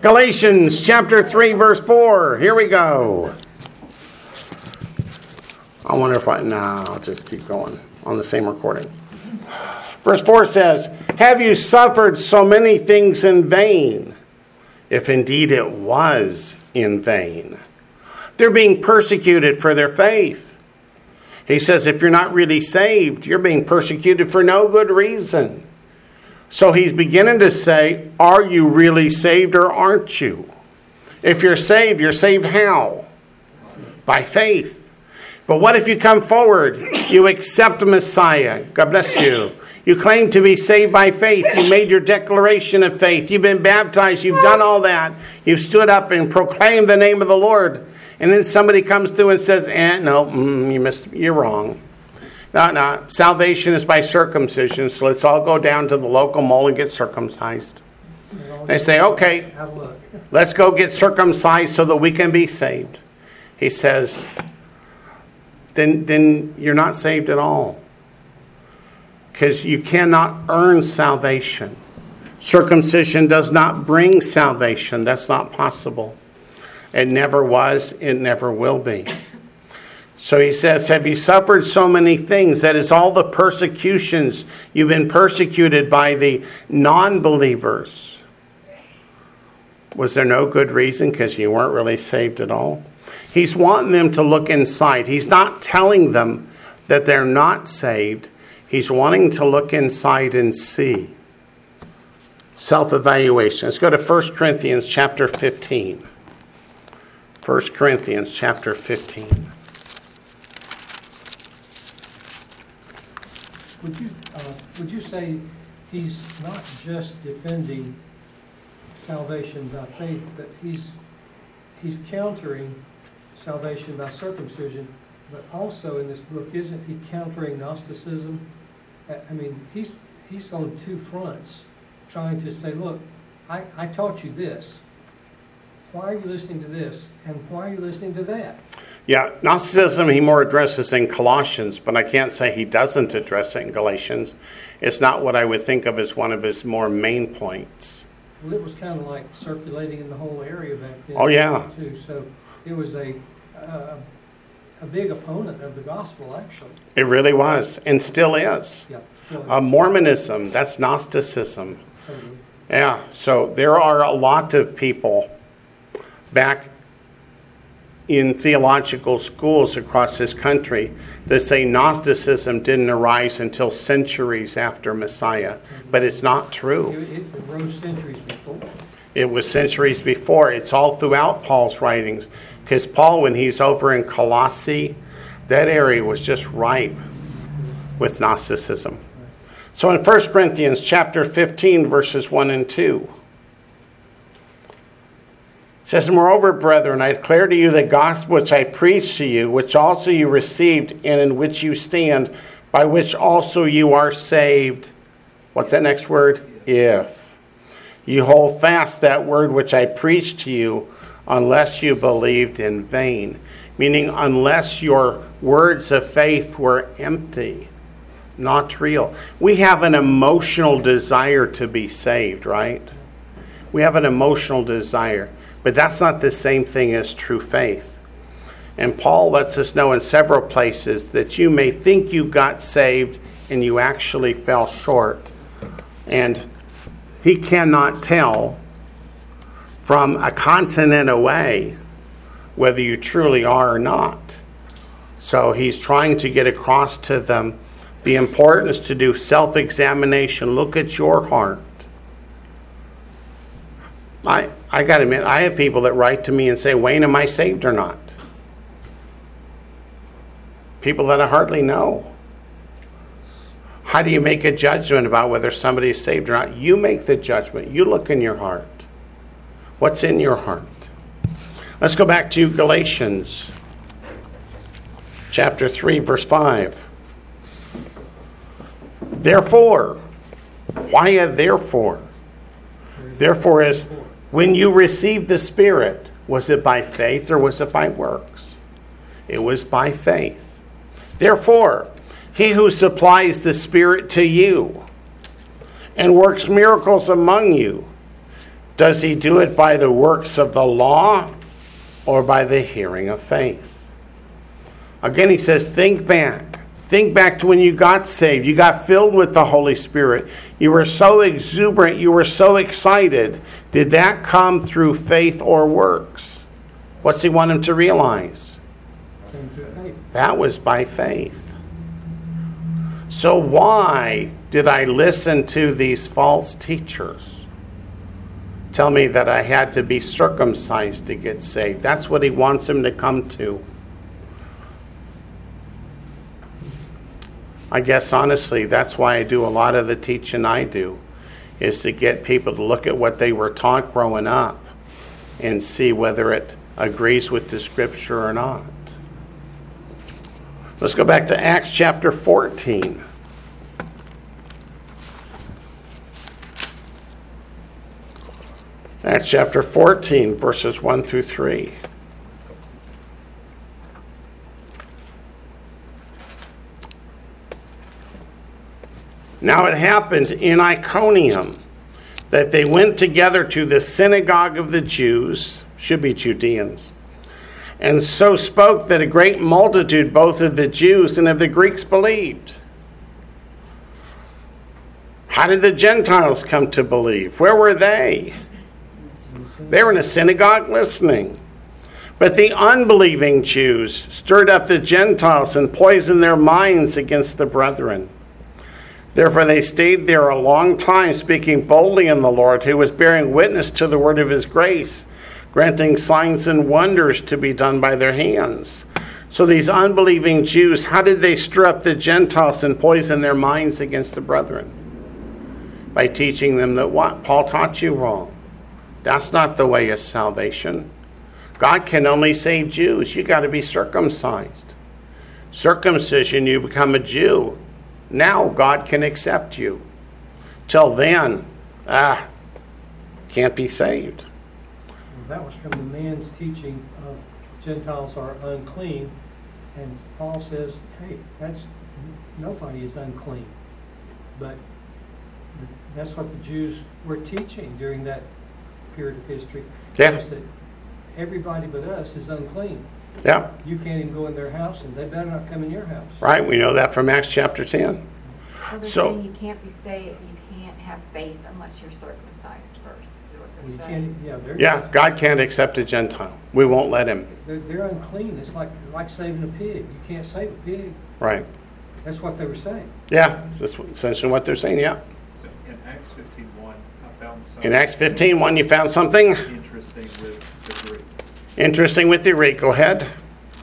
Galatians chapter 3, verse 4. Here we go. I wonder if I. No, I'll just keep going on the same recording. Verse 4 says, Have you suffered so many things in vain? If indeed it was in vain. They're being persecuted for their faith. He says, If you're not really saved, you're being persecuted for no good reason. So he's beginning to say, Are you really saved or aren't you? If you're saved, you're saved how? By faith. But what if you come forward, you accept Messiah? God bless you. You claim to be saved by faith. You made your declaration of faith. You've been baptized. You've done all that. You've stood up and proclaimed the name of the Lord. And then somebody comes through and says, eh, no, mm, you missed, you're wrong. No, no. Salvation is by circumcision, so let's all go down to the local mall and get circumcised. They say, okay, Have a look. let's go get circumcised so that we can be saved. He says, then, then you're not saved at all. Because you cannot earn salvation. Circumcision does not bring salvation. That's not possible. It never was, it never will be. So he says, Have you suffered so many things? That is all the persecutions. You've been persecuted by the non believers. Was there no good reason? Because you weren't really saved at all? He's wanting them to look inside. He's not telling them that they're not saved. He's wanting to look inside and see. Self evaluation. Let's go to 1 Corinthians chapter 15. 1 Corinthians chapter 15. would you, uh, would you say he's not just defending salvation by faith, but he's, he's countering salvation by circumcision, but also in this book, isn't he countering Gnosticism? I, I mean, he's, he's on two fronts, trying to say, look, I, I taught you this. Why are you listening to this? And why are you listening to that? Yeah, Gnosticism he more addresses in Colossians, but I can't say he doesn't address it in Galatians. It's not what I would think of as one of his more main points. Well, it was kind of like circulating in the whole area back then. Oh, yeah. Too, so it was a, uh, a big opponent of the gospel, actually. It really was, and still is. Yeah, still, Uh, Mormonism, that's Gnosticism. totally. Yeah, so there are a lot of people back in theological schools across this country that say Gnosticism didn't arise until centuries after Messiah, but it's not It, true. it rose centuries before. It was centuries before. It's all throughout Paul's writings. Because Paul, when he's over in Colossae, that area was just ripe with Gnosticism. So in 1 Corinthians chapter 15, verses 1 and 2, it says, Moreover, brethren, I declare to you the gospel which I preached to you, which also you received, and in which you stand, by which also you are saved. What's that next word? If. You hold fast that word which I preached to you, unless you believed in vain. Meaning, unless your words of faith were empty, not real. We have an emotional desire to be saved, right? We have an emotional desire, but that's not the same thing as true faith. And Paul lets us know in several places that you may think you got saved and you actually fell short. And he cannot tell from a continent away whether you truly are or not. So he's trying to get across to them the importance to do self examination. Look at your heart. I, I got to admit, I have people that write to me and say, Wayne, am I saved or not? People that I hardly know. How do you make a judgment about whether somebody is saved or not? You make the judgment. You look in your heart. What's in your heart? Let's go back to Galatians chapter 3, verse 5. Therefore, why a therefore? Therefore is when you received the Spirit, was it by faith or was it by works? It was by faith. Therefore, he who supplies the Spirit to you and works miracles among you, does he do it by the works of the law or by the hearing of faith? Again, he says, think back. Think back to when you got saved. You got filled with the Holy Spirit. You were so exuberant. You were so excited. Did that come through faith or works? What's he want him to realize? Came through faith. That was by faith. So, why did I listen to these false teachers tell me that I had to be circumcised to get saved? That's what he wants him to come to. I guess honestly, that's why I do a lot of the teaching I do, is to get people to look at what they were taught growing up and see whether it agrees with the scripture or not. Let's go back to Acts chapter 14. Acts chapter 14, verses 1 through 3. Now it happened in Iconium that they went together to the synagogue of the Jews, should be Judeans, and so spoke that a great multitude, both of the Jews and of the Greeks, believed. How did the Gentiles come to believe? Where were they? They were in a synagogue listening. But the unbelieving Jews stirred up the Gentiles and poisoned their minds against the brethren. Therefore, they stayed there a long time, speaking boldly in the Lord, who was bearing witness to the word of his grace, granting signs and wonders to be done by their hands. So these unbelieving Jews, how did they stir up the Gentiles and poison their minds against the brethren? By teaching them that what? Paul taught you wrong. That's not the way of salvation. God can only save Jews. You got to be circumcised. Circumcision, you become a Jew. Now God can accept you. Till then, ah, can't be saved. Well, That was from the man's teaching of Gentiles are unclean, and Paul says, hey, that's, nobody is unclean. But that's what the Jews were teaching during that period of history. Yeah. was that Everybody but us is unclean. Yeah, You can't even go in their house, and they better not come in your house. right. We know that from Acts chapter 10. So they're So- saying you can't be saved, you can't have faith unless you're circumcised first, is what you they're can't, saying. yeah, they're. Yeah, God can't accept a Gentile. We won't let him. They're, they're unclean. It's like, like saving a pig. You can't save a pig. Right. That's what they were saying. Yeah, that's essentially what they're saying. Yeah. So in Acts fifteen one, I found In Acts 15, 1, you found something interesting with the Greek. interesting with the Greek. Go ahead.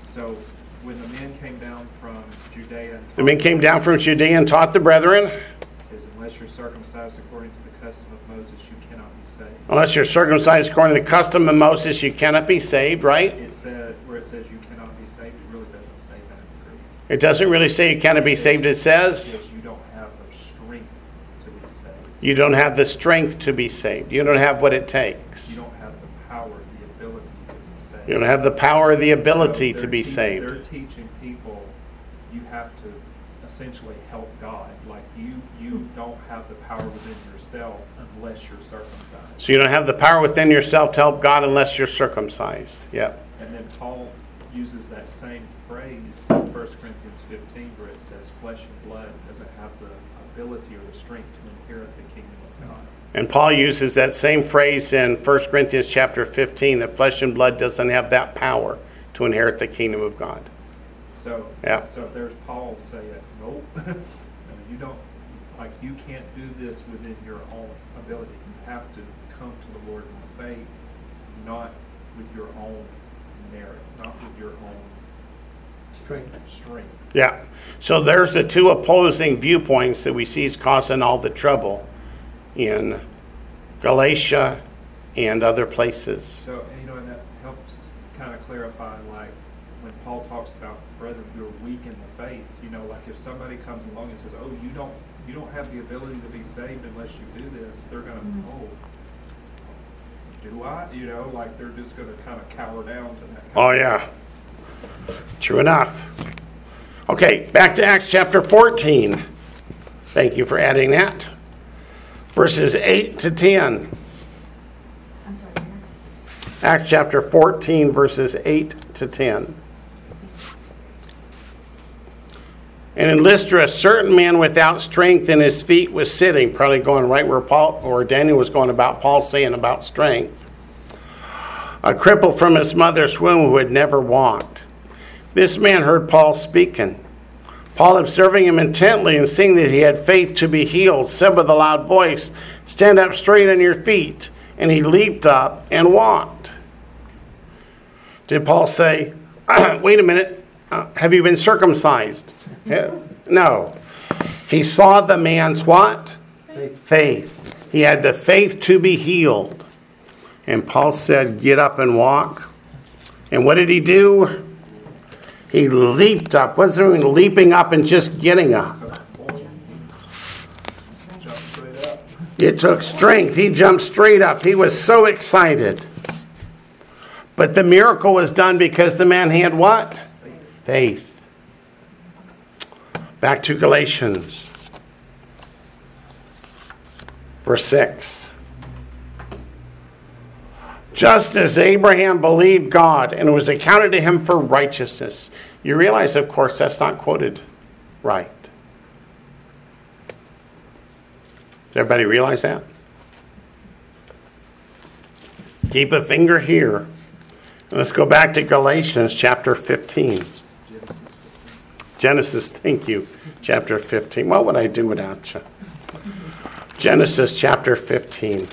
So when the men came down from Judea. and The men came down from Judea and taught the brethren. It says, unless you're circumcised according to the custom of Moses, you cannot be saved. Unless you're circumcised according to the custom of Moses, you cannot be saved, right? It said, where it says you cannot be saved, it really doesn't say that in Greek. It doesn't really say you cannot be saved. It says says you don't have the strength to be saved. You don't have the strength to be saved. You don't have what it takes. You don't have the power, the ability to be saved. You don't have the power the ability So to be te- saved. They're teaching people you have to essentially help God. Like you, you don't have the power within yourself unless you're circumcised. So you don't have the power within yourself to help God unless you're circumcised. Yep. And then Paul uses that same phrase in 1 Corinthians 15 where it says flesh and blood doesn't have the ability or the strength to inherit the kingdom of God. And Paul uses that same phrase in 1 Corinthians chapter 15 that flesh and blood doesn't have that power to inherit the kingdom of God. So, Yeah. so there's Paul saying, nope, no, you don't, like, you can't do this within your own ability. You have to come to the Lord in faith, not with your own merit, not with your own strength. strength. Yeah. So there's the two opposing viewpoints that we see is causing all the trouble in Galatia and other places. So, you know, and that helps kind of clarify, like, when Paul talks about brethren who are weak in the faith, you know, like if somebody comes along and says, oh, you don't, you don't have the ability to be saved unless you do this, they're gonna, mm-hmm. oh, do I? You know, like, they're just gonna kind of cower down to that. Oh, yeah. True enough. Okay, back to Acts chapter 14. Thank you for adding that. Verses 8 to 10. I'm sorry, Mayor. Acts chapter 14, verses 8 to 10. And in Lystra, a certain man without strength in his feet was sitting, probably going right where Paul or Daniel was going about Paul saying about strength. A cripple from his mother's womb who had never walked. This man heard Paul speaking. Paul, observing him intently and seeing that he had faith to be healed, said with a loud voice, Stand up straight on your feet. And he leaped up and walked. Did Paul say, Wait a minute, uh, have you been circumcised? Yeah. No. He saw the man's what? Faith. Faith. He had the faith to be healed. And Paul said, Get up and walk. And what did he do? He leaped up. What's there mean leaping up and just getting up? Up. It took strength. He jumped straight up. He was so excited. But the miracle was done because the man had what? Faith. Back to Galatians. Verse 6. Just as Abraham believed God and it was accounted to him for righteousness. You realize, of course, that's not quoted right. Does everybody realize that? Keep a finger here. Let's go back to Galatians chapter 15. Genesis, thank you, chapter 15. What would I do without you? Genesis chapter 15.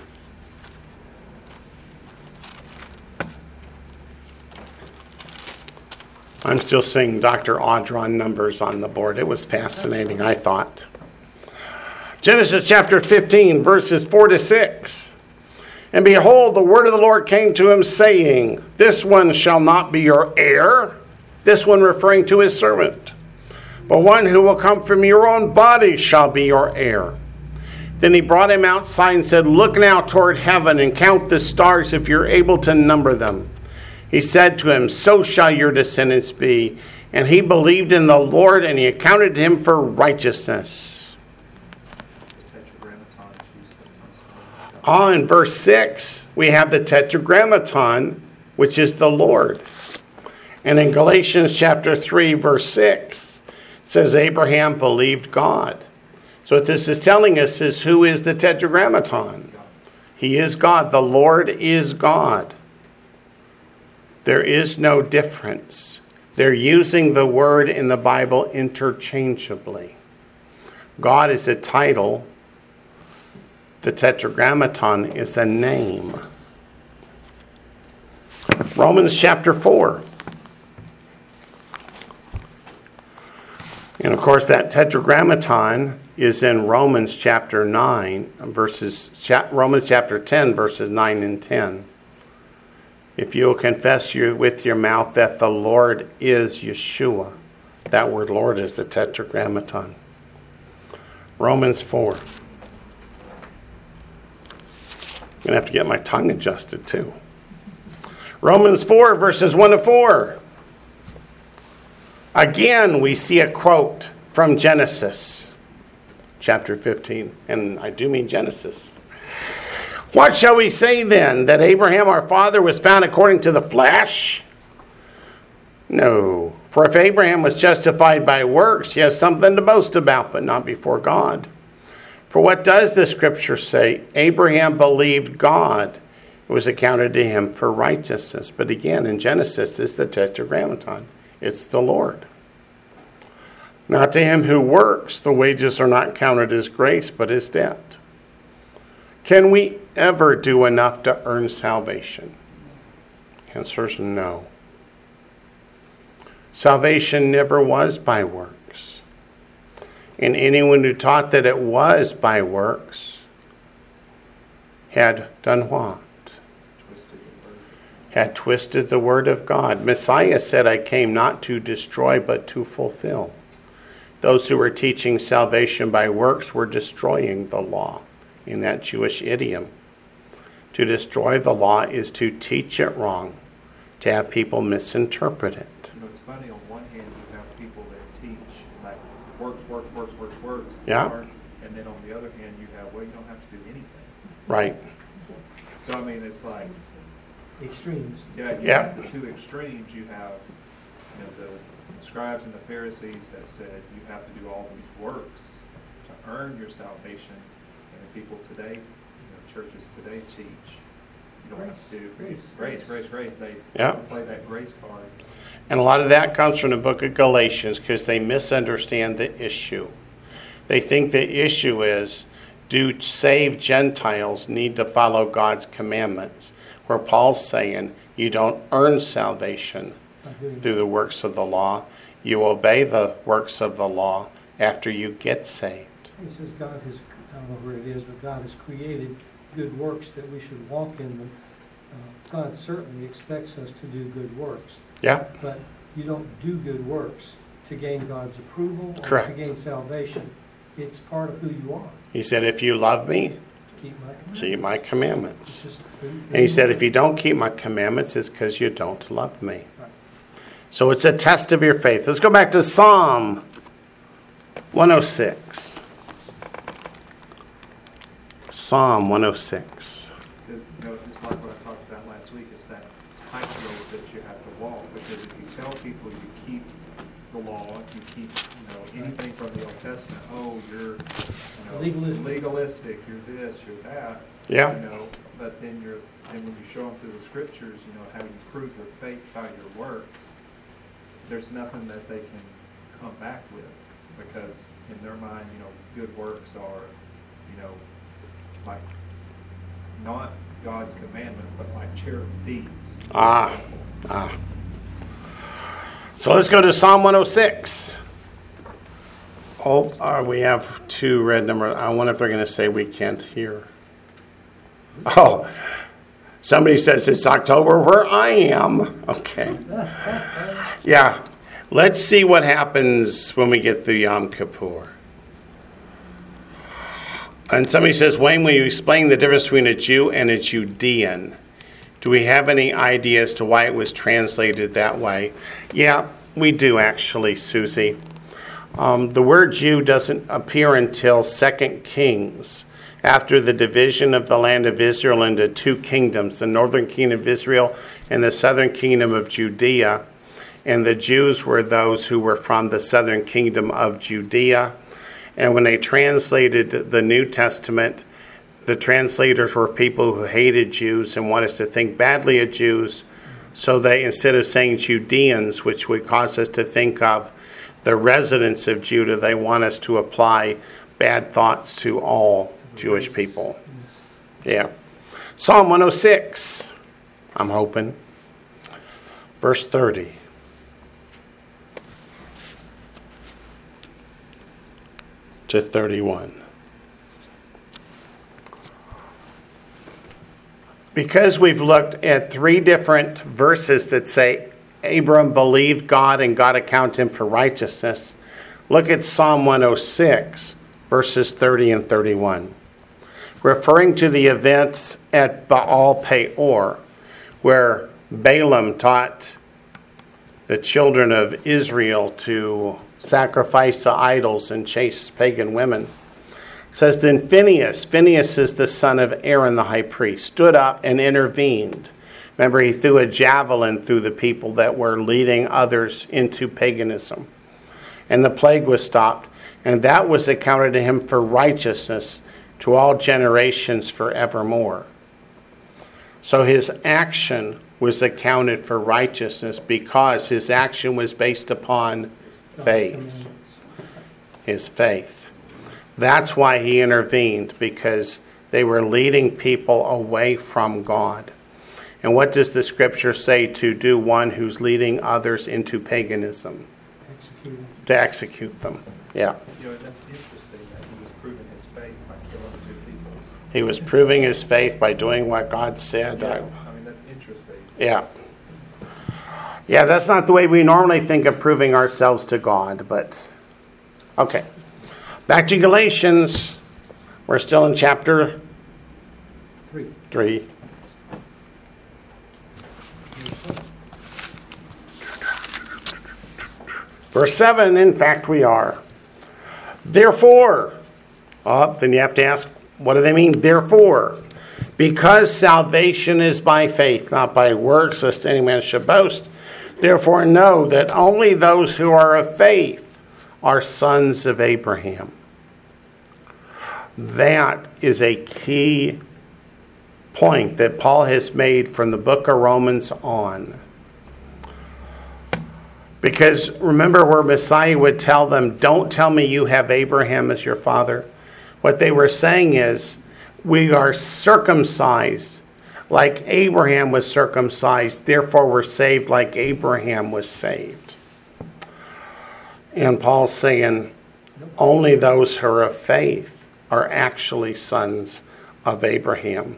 I'm still seeing Dr. Audron numbers on the board. It was fascinating, I thought. Genesis chapter 15, verses 4 to 6. And behold, the word of the Lord came to him, saying, This one shall not be your heir. This one referring to his servant. But one who will come from your own body shall be your heir. Then he brought him outside and said, Look now toward heaven and count the stars if you're able to number them. He said to him, So shall your descendants be. And he believed in the Lord, and he accounted him for righteousness. In Ah, in verse 6, we have the Tetragrammaton, which is the Lord. And in Galatians chapter 3, verse 6, it says, Abraham believed God. So what this is telling us is who is the Tetragrammaton? He is God. The Lord is God. There is no difference. They're using the word in the Bible interchangeably. God is a title, the Tetragrammaton is a name. Romans chapter 4. And of course, that Tetragrammaton is in Romans chapter 9, verses, Romans chapter 10, verses 9 and 10. If you will confess you, with your mouth that the Lord is Yeshua, that word Lord is the Tetragrammaton. Romans 4. I'm going to have to get my tongue adjusted too. Romans 4, verses 1 to 4. Again, we see a quote from Genesis chapter 15, and I do mean Genesis. What shall we say then? That Abraham our father was found according to the flesh? No. For if Abraham was justified by works, he has something to boast about, but not before God. For what does the scripture say? Abraham believed God. It was accounted to him for righteousness. But again, in Genesis, it's the Tetragrammaton. It's the Lord. Not to him who works, the wages are not counted as grace, but as debt. Can we ever do enough to earn salvation? Answer is no. Salvation never was by works. And anyone who taught that it was by works had done what? Had twisted the word of God. Messiah said, I came not to destroy, but to fulfill. Those who were teaching salvation by works were destroying the law in that Jewish idiom. To destroy the law is to teach it wrong, to have people misinterpret it. You know, it's funny, on one hand, you have people that teach, like, works, works, works, works, works. Yeah. hard, And then on the other hand, you have, well, you don't have to do anything. Right. So, I mean, it's like, Extremes. yeah, you Yeah. have the two extremes, you have, you know, the scribes and the Pharisees that said you have to do all these works to earn your salvation. And the people today, you know, churches today teach, you don't have to do Grace, grace, grace. grace, grace, they Yeah. play that grace card. And a lot of that comes from the book of Galatians because they misunderstand the issue. They think the issue is do saved Gentiles need to follow God's commandments? Where Paul's saying you don't earn salvation through the works of the law, you obey the works of the law after you get saved. He says God has, I don't know where it is, but God has created good works that we should walk in them. Uh, God certainly expects us to do good works, Yeah? but you don't do good works to gain God's approval or to gain salvation. It's part of who you are, He said, if you love me, keep my commandments. keep my commandments. And he said, if you don't keep my commandments, it's because you don't love me. Right. So it's a test of your faith. Let's go back to Psalm 106. Psalm 106. You know, just like what I talked about last week, it's that tightrope that you have to walk, because if you tell people you keep the law, you keep, you know, anything from the Old Testament, oh, you're, you know, Legalistic. legalistic, you're this, you're that. Yeah. You know, but then you're, then when you show them through the scriptures, you know, how you prove your faith by your works, there's nothing that they can come back with, because in their mind, you know, good works are, you know, like, not God's commandments, but like charity deeds. Ah, ah. So let's go to Psalm 106. Oh, uh, we have two red numbers. I wonder if they're going to say we can't hear. Oh, somebody says it's October where I am. Okay. Yeah. Let's see what happens when we get through Yom Kippur. And somebody says, Wayne, will you explain the difference between a Jew and a Judean? Do we have any idea as to why it was translated that way? Yeah, we do actually, Susie. Um, the word Jew doesn't appear until Second Kings, after the division of the land of Israel into two kingdoms, the northern kingdom of Israel and the southern kingdom of Judea. And the Jews were those who were from the southern kingdom of Judea. And when they translated the New Testament, the translators were people who hated Jews and wanted us to think badly of Jews. So they, instead of saying Judeans, which would cause us to think of the residents of Judah, they want us to apply bad thoughts to all Jewish people. Yeah. Psalm 106, I'm hoping. Verse 30. To 31. Because we've looked at three different verses that say Abram believed God and God accounted him for righteousness, look at Psalm 106, verses 30 and 31. Referring to the events at Baal Peor, where Balaam taught the children of Israel to sacrifice to idols and chase pagan women says then Phineas, Phineas is the son of Aaron the high priest, stood up and intervened. Remember, he threw a javelin through the people that were leading others into paganism. And the plague was stopped, and that was accounted to him for righteousness to all generations forevermore. So his action was accounted for righteousness because his action was based upon faith. His faith. That's why he intervened, because they were leading people away from God. And what does the scripture say to do one who's leading others into paganism? Executed. To execute them. Yeah. You know, that's interesting that he was proving his faith by killing two people. He was proving his faith by doing what God said. Yeah, I- I mean, that's interesting. Yeah. Yeah, that's not the way we normally think of proving ourselves to God, but okay. Back to Galatians. We're still in chapter Three. 3. Verse 7, in fact, we are. Therefore, uh, then you have to ask, what do they mean? Therefore, because salvation is by faith, not by works, lest any man should boast. Therefore, know that only those who are of faith are sons of Abraham. That is a key point that Paul has made from the book of Romans on. Because remember where Messiah would tell them, Don't tell me you have Abraham as your father. What they were saying is, We are circumcised like Abraham was circumcised, therefore we're saved like Abraham was saved. And Paul's saying, Only those who are of faith are actually sons of Abraham.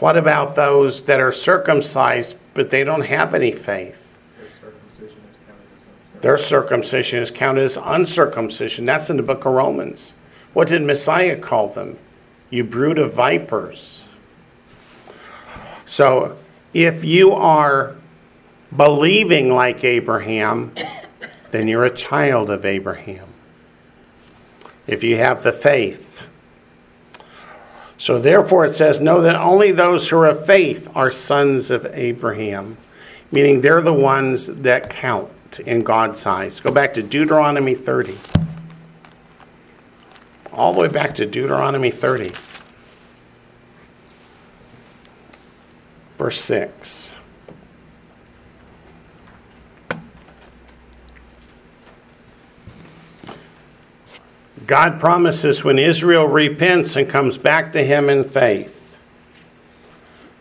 What about those that are circumcised but they don't have any faith? Their circumcision is counted as uncircumcision. Their circumcision is counted as uncircumcision. That's in the book of Romans. What did Messiah call them? You brood of vipers. So if you are believing like Abraham, then you're a child of Abraham. If you have the faith. So therefore it says, Know that only those who are of faith are sons of Abraham, meaning they're the ones that count in God's eyes. Go back to Deuteronomy 30. All the way back to Deuteronomy 30. Verse 6. God promises when Israel repents and comes back to Him in faith.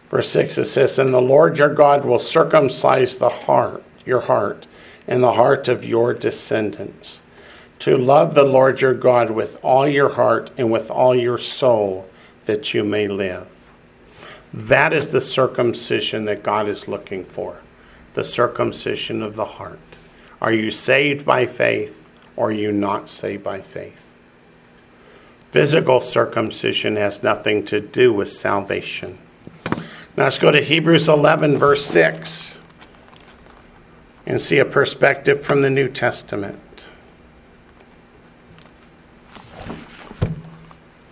Verse 6 it says, And the Lord your God will circumcise the heart, your heart, and the heart of your descendants, to love the Lord your God with all your heart and with all your soul, that you may live. That is the circumcision that God is looking for the circumcision of the heart. Are you saved by faith or are you not saved by faith? Physical circumcision has nothing to do with salvation. Now let's go to Hebrews 11, verse 6, and see a perspective from the New Testament.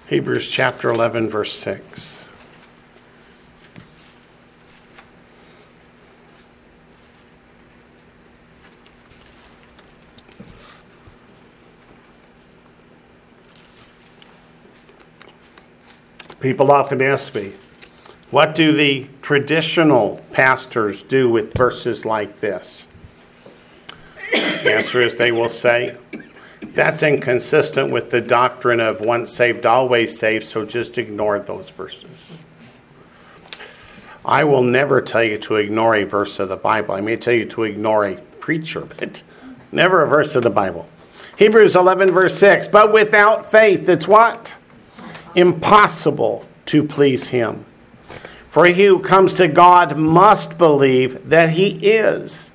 Hebrews chapter 11, verse 6. People often ask me, what do the traditional pastors do with verses like this? The answer is they will say, that's inconsistent with the doctrine of once saved, always saved, so just ignore those verses. I will never tell you to ignore a verse of the Bible. I may tell you to ignore a preacher, but never a verse of the Bible. Hebrews 11, verse 6. But without faith, it's what? Impossible to please Him. For he who comes to God must believe that He is.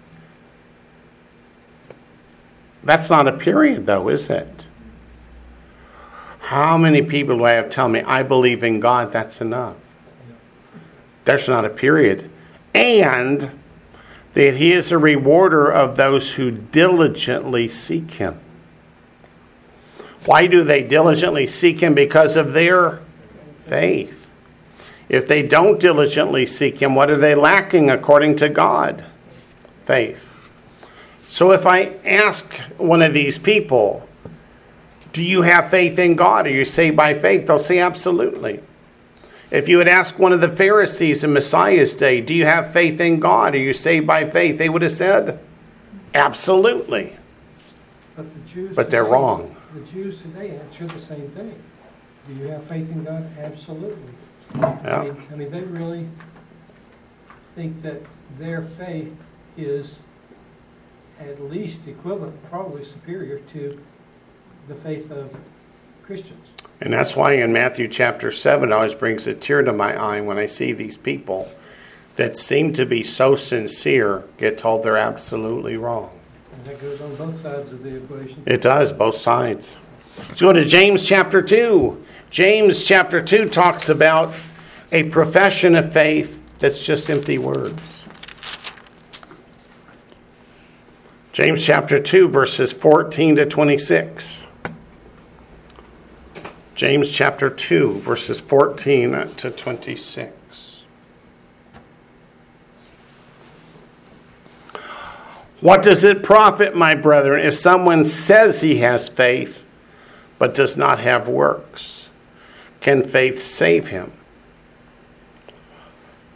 That's not a period, though, is it? How many people do I have tell me, I believe in God, that's enough? That's not a period. And that He is a rewarder of those who diligently seek Him. Why do they diligently seek Him? Because of their faith. If they don't diligently seek Him, what are they lacking according to God? Faith. So if I ask one of these people, Do you have faith in God? Are you saved by faith? They'll say, Absolutely. If you had asked one of the Pharisees in Messiah's day, Do you have faith in God? Are you saved by faith? They would have said, Absolutely. But the. But they're wrong. The Jews today answer the same thing. Do you have faith in God? Absolutely. Yeah. I mean, I mean, they really think that their faith is at least equivalent, probably superior to the faith of Christians. And that's why in Matthew chapter 7, it always brings a tear to my eye when I see these people that seem to be so sincere get told they're absolutely wrong. Goes on both sides of the equation. It does, both sides. Let's go to James chapter 2. James chapter 2 talks about a profession of faith that's just empty words. James chapter 2, verses 14 to 26. James chapter 2, verses 14 to 26. What does it profit, my brethren, if someone says he has faith but does not have works? Can faith save him?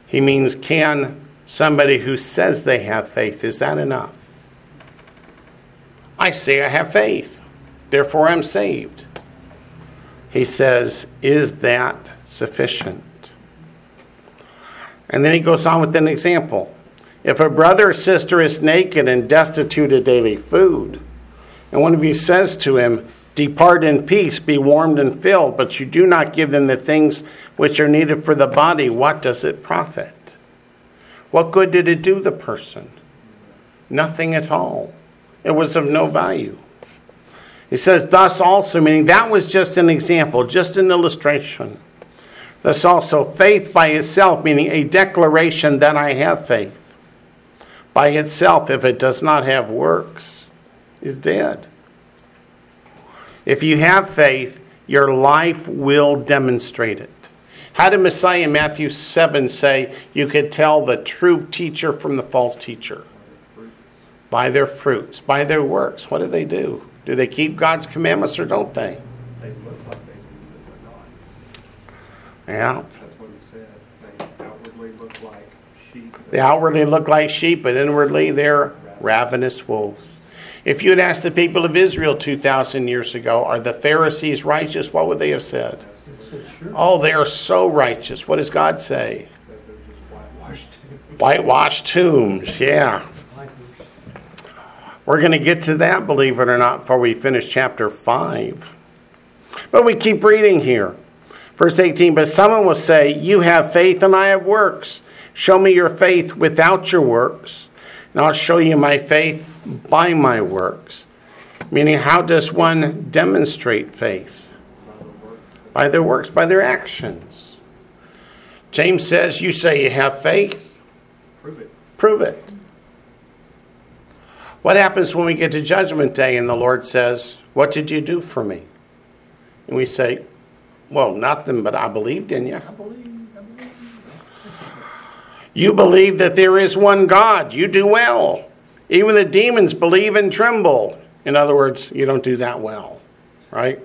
He means, can somebody who says they have faith, is that enough? I say I have faith, therefore I'm saved. He says, is that sufficient? And then he goes on with an example. If a brother or sister is naked and destitute of daily food, and one of you says to him, Depart in peace, be warmed and filled, but you do not give them the things which are needed for the body, what does it profit? What good did it do the person? Nothing at all. It was of no value. He says, Thus also, meaning that was just an example, just an illustration. Thus also, faith by itself, meaning a declaration that I have faith by itself, if it does not have works, is dead. If you have faith, your life will demonstrate it. How did Messiah in Matthew 7 say you could tell the true teacher from the false teacher? By their fruits, by their works. What do they do? Do they keep God's commandments or don't they? They look like they do, but they're Yeah. not. That's what he said. They outwardly look like sheep. They outwardly look like sheep, but inwardly they're ravenous wolves. If you had asked the people of Israel 2,000 years ago, are the Pharisees righteous? What would they have said? Oh, they are so righteous. What does God say? Whitewashed tombs, yeah. We're going to get to that, believe it or not, before we finish chapter 5. But we keep reading here. Verse 18 But someone will say, You have faith and I have works. Show me your faith without your works, and I'll show you my faith by my works. Meaning, how does one demonstrate faith? By their works, by their actions. James says, You say you have faith, Prove it. prove it. What happens when we get to Judgment Day and the Lord says, What did you do for me? And we say, Well, nothing, but I believed in you. I believe. You believe that there is one God. You do well. Even the demons believe and tremble. In other words, you don't do that well, right?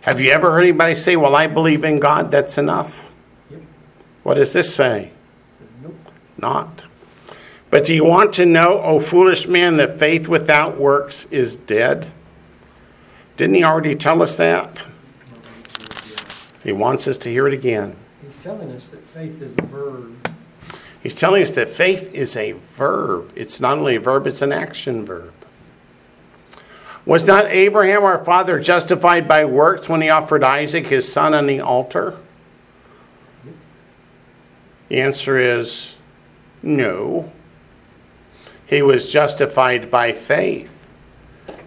Have you ever heard anybody say, Well, I believe in God, that's enough? Yep. What does this say? Said, Nope. Not. But do you want to know, O foolish man, that faith without works is dead? Didn't he already tell us that? He wants us to hear it again. He's telling us that faith is a verb. He's telling us that faith is a verb. It's not only a verb, it's an action verb. Was not Abraham our father justified by works when he offered Isaac his son on the altar? The answer is no. He was justified by faith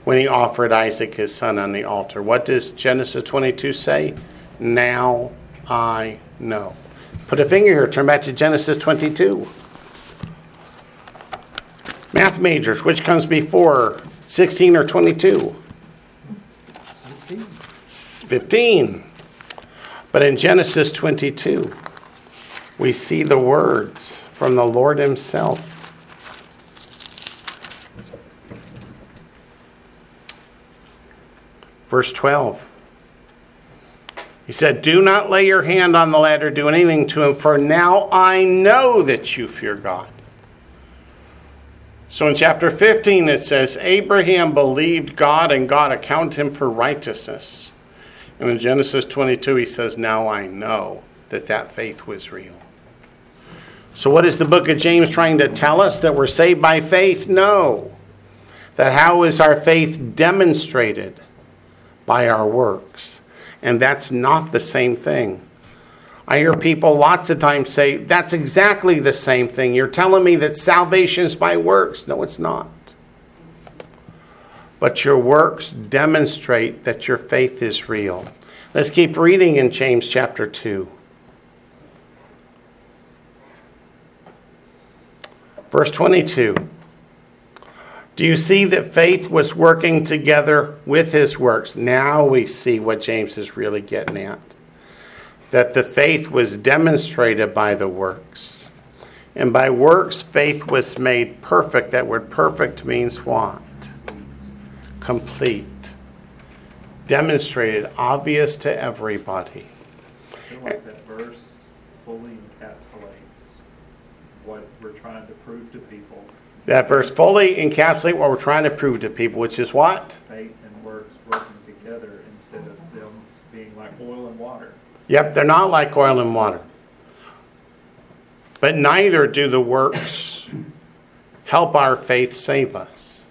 when he offered Isaac his son on the altar. What does Genesis 22 say? Now I know. Put a finger here, turn back to Genesis 22. Math majors, which comes before 16 or 22? Sixteen. 15. But in Genesis 22, we see the words from the Lord Himself. Verse 12. He said, Do not lay your hand on the lad or do anything to him, for now I know that you fear God. So in chapter 15, it says, Abraham believed God and God accounted him for righteousness. And in Genesis 22, he says, Now I know that that faith was real. So, what is the book of James trying to tell us? That we're saved by faith? No. That how is our faith demonstrated? By our works. And that's not the same thing. I hear people lots of times say, that's exactly the same thing. You're telling me that salvation is by works. No, it's not. But your works demonstrate that your faith is real. Let's keep reading in James chapter 2. Verse 22. Do you see that faith was working together with his works? Now we see what James is really getting at that the faith was demonstrated by the works. And by works, faith was made perfect. That word perfect means what? Complete. Demonstrated, obvious to everybody. I feel like that verse fully encapsulates what we're trying to prove to. That verse fully encapsulates what we're trying to prove to people, which is what? Faith and works working together instead of them being like oil and water. Yep, they're not like oil and water. But neither do the works help our faith save us.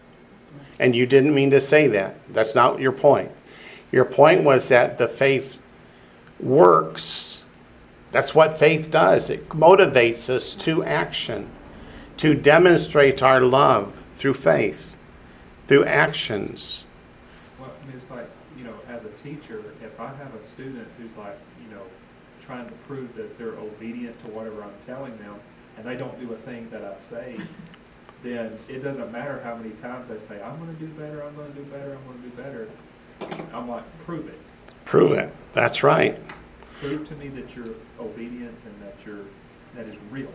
And you didn't mean to say that. That's not your point. Your point was that the faith works. That's what faith does. It motivates us to action, to demonstrate our love through faith, through actions. Well, I mean, it's like, you know, as a teacher, if I have a student who's like, you know, trying to prove that they're obedient to whatever I'm telling them, and they don't do a thing that I say, then it doesn't matter how many times they say, I'm gonna do better, I'm gonna do better, I'm gonna do better. I'm like, prove it. Prove it. That's right. Prove to me that your obedience and that you're, that is real.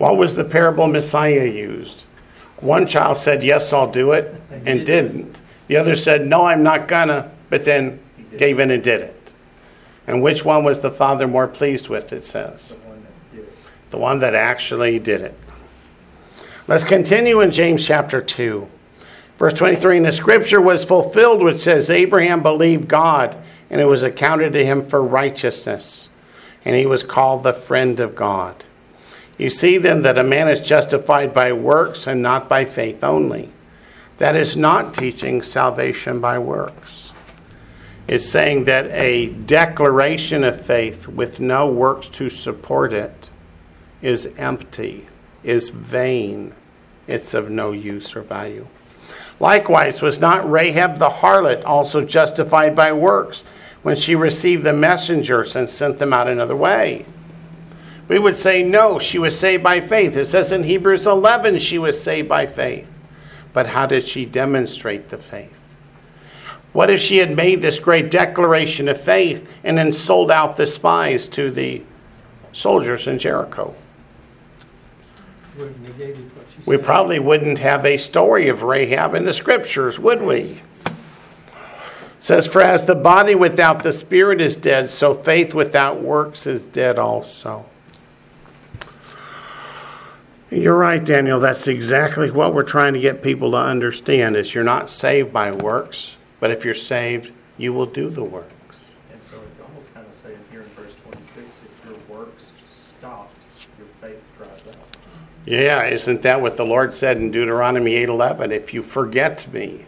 What was the parable Messiah used? One child said, Yes, I'll do it, and didn't. The other said, No, I'm not gonna, but then gave in and did it. And which one was the father more pleased with, it says? The one that did it. The one that actually did it. Let's continue in James chapter 2. Verse 23 And the scripture was fulfilled, which says, Abraham believed God, and it was accounted to him for righteousness, and he was called the friend of God. You see then that a man is justified by works and not by faith only. That is not teaching salvation by works. It's saying that a declaration of faith with no works to support it is empty, is vain, it's of no use or value. Likewise, was not Rahab the harlot also justified by works when she received the messengers and sent them out another way? We would say no, she was saved by faith. It says in Hebrews 11 she was saved by faith. But how did she demonstrate the faith? What if she had made this great declaration of faith and then sold out the spies to the soldiers in Jericho? Would have negated what she said. We probably wouldn't have a story of Rahab in the scriptures, would we? It says, For as the body without the spirit is dead, so faith without works is dead also. You're right, Daniel. That's exactly what we're trying to get people to understand is you're not saved by works, but if you're saved, you will do the works. And so it's almost kind of saying here in verse twenty-six, if your works stops, your faith dries out. Yeah, isn't that what the Lord said in Deuteronomy 8:11? If you forget me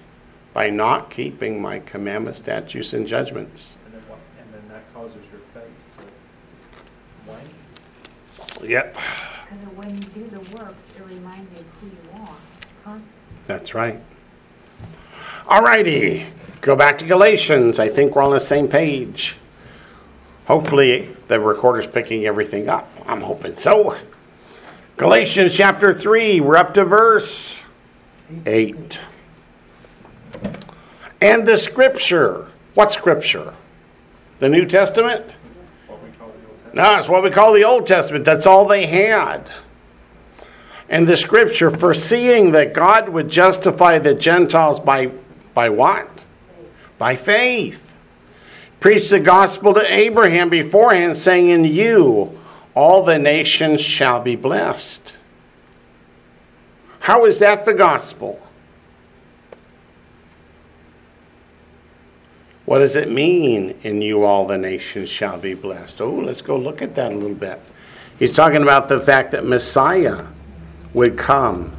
by not keeping my commandments, statutes, and judgments. And then what, and then that causes your faith to wane. Yep, when you do the works, it reminds you of who you are. Huh? that's right. All righty, go back to Galatians. I think we're on the same page. Hopefully, the recorder's picking everything up. I'm hoping so. Galatians chapter 3, we're up to verse 8. And the scripture. What scripture? The New Testament? What we call the Old Testament. No, it's what we call the Old Testament. That's all they had. And the scripture, foreseeing that God would justify the Gentiles by, by what? By faith. Preached the gospel to Abraham beforehand, saying, In you all the nations shall be blessed. How is that the gospel? What does it mean, in you all the nations shall be blessed? Oh, let's go look at that a little bit. He's talking about the fact that Messiah would come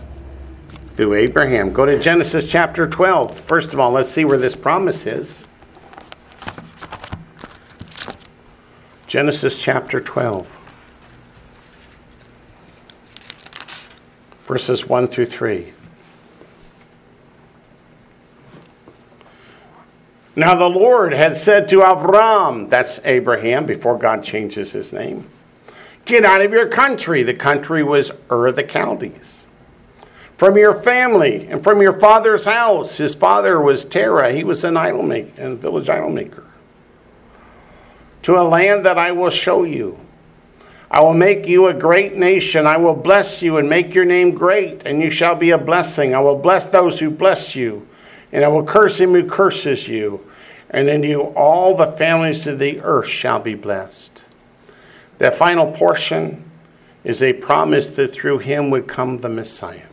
through Abraham. Go to Genesis chapter 12. First of all, let's see where this promise is. Genesis chapter 12, verses 1 through 3. Now the Lord had said to Avram, that's Abraham before God changes his name, Get out of your country. The country was Ur the Chaldees. From your family and from your father's house. His father was Terah. He was an idol maker, a village idol maker. To a land that I will show you. I will make you a great nation. I will bless you and make your name great, and you shall be a blessing. I will bless those who bless you, and I will curse him who curses you. And in you all the families of the earth shall be blessed. That final portion is a promise that through him would come the Messiah.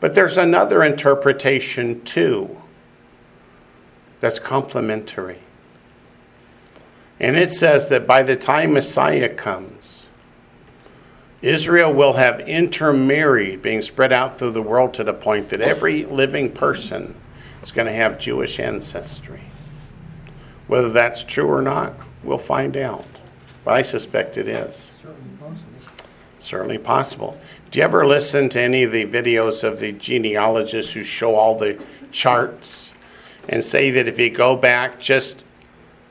But there's another interpretation too that's complementary. And it says that by the time Messiah comes, Israel will have intermarried, being spread out through the world to the point that every living person is going to have Jewish ancestry. Whether that's true or not, we'll find out. But I suspect it is. Certainly possible. Certainly possible. Do you ever listen to any of the videos of the genealogists who show all the charts and say that if you go back just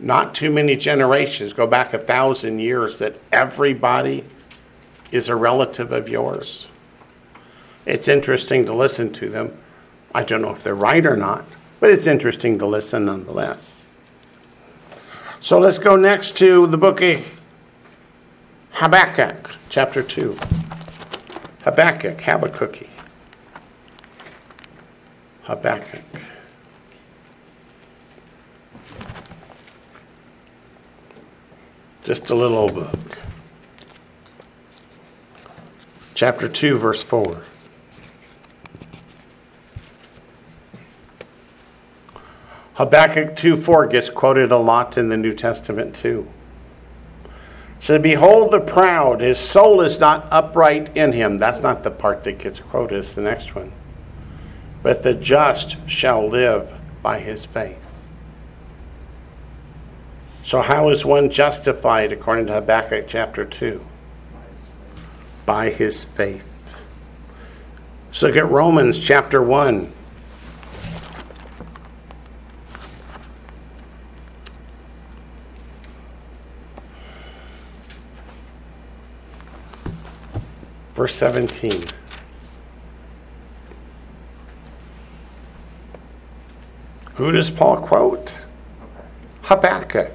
not too many generations, go back a thousand years, that everybody is a relative of yours? It's interesting to listen to them. I don't know if they're right or not, but it's interesting to listen nonetheless. So let's go next to the book of Habakkuk, chapter 2. Habakkuk, have a cookie. Habakkuk. Just a little book. Chapter 2, verse 4. Habakkuk 2 4 gets quoted a lot in the New Testament too. So behold the proud, his soul is not upright in him. That's not the part that gets quoted, it's the next one. But the just shall live by his faith. So, how is one justified according to Habakkuk chapter 2? By his faith. Let's look at Romans chapter 1. Verse 17. Who does Paul quote? Habakkuk.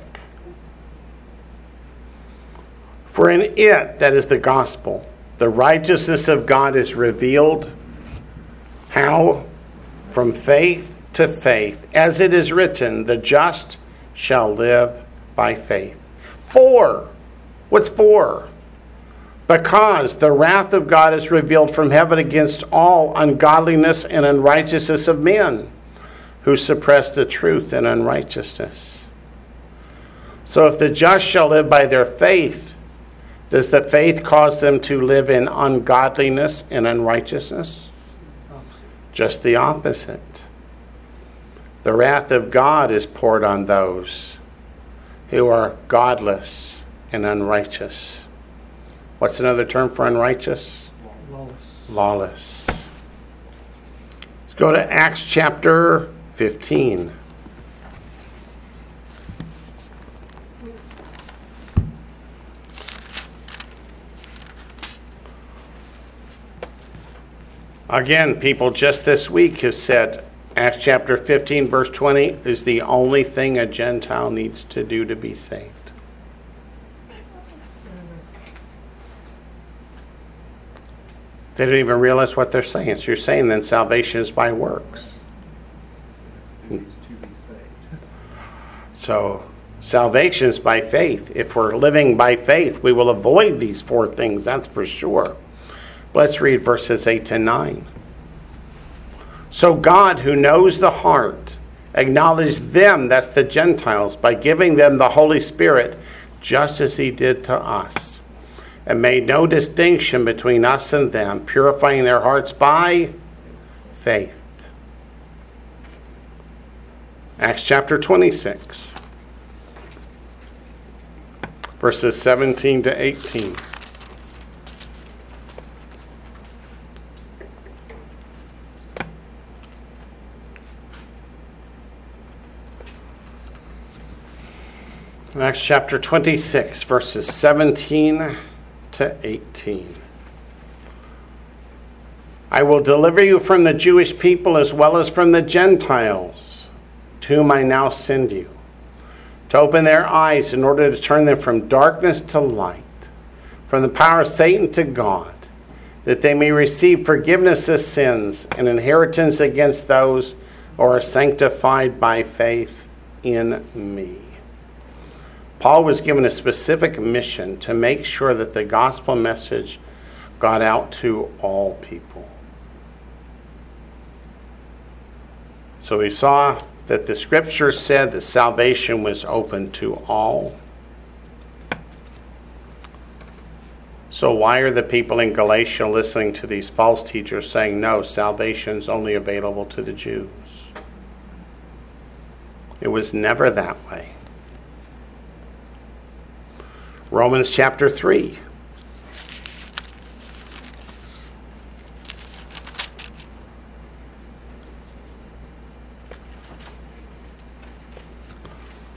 For in it, that is the gospel, the righteousness of God is revealed. How? From faith to faith. As it is written, the just shall live by faith. For. What's for? Because the wrath of God is revealed from heaven against all ungodliness and unrighteousness of men who suppress the truth in unrighteousness. So if the just shall live by their faith, does the faith cause them to live in ungodliness and unrighteousness? Just the opposite. The wrath of God is poured on those who are godless and unrighteous. What's another term for unrighteous? Lawless. Lawless. Let's go to Acts chapter 15. Again, people just this week have said Acts chapter 15, verse 20 is the only thing a Gentile needs to do to be saved. They don't even realize what they're saying. So you're saying then salvation is by works. So salvation is by faith. If we're living by faith, we will avoid these four things, that's for sure. Let's read verses 8 to 9. So God, who knows the heart, acknowledged them, that's the Gentiles, by giving them the Holy Spirit, just as he did to us, and made no distinction between us and them, purifying their hearts by faith. Acts chapter 26, verses 17 to 18. Acts chapter 26, verses 17 to 18. I will deliver you from the Jewish people as well as from the Gentiles, to whom I now send you, to open their eyes in order to turn them from darkness to light, from the power of Satan to God, that they may receive forgiveness of sins and inheritance against those who are sanctified by faith in me. Paul was given a specific mission to make sure that the gospel message got out to all people. So we saw that the scripture said that salvation was open to all. So, why are the people in Galatia listening to these false teachers saying, no, salvation is only available to the Jews? It was never that way. Romans chapter 3.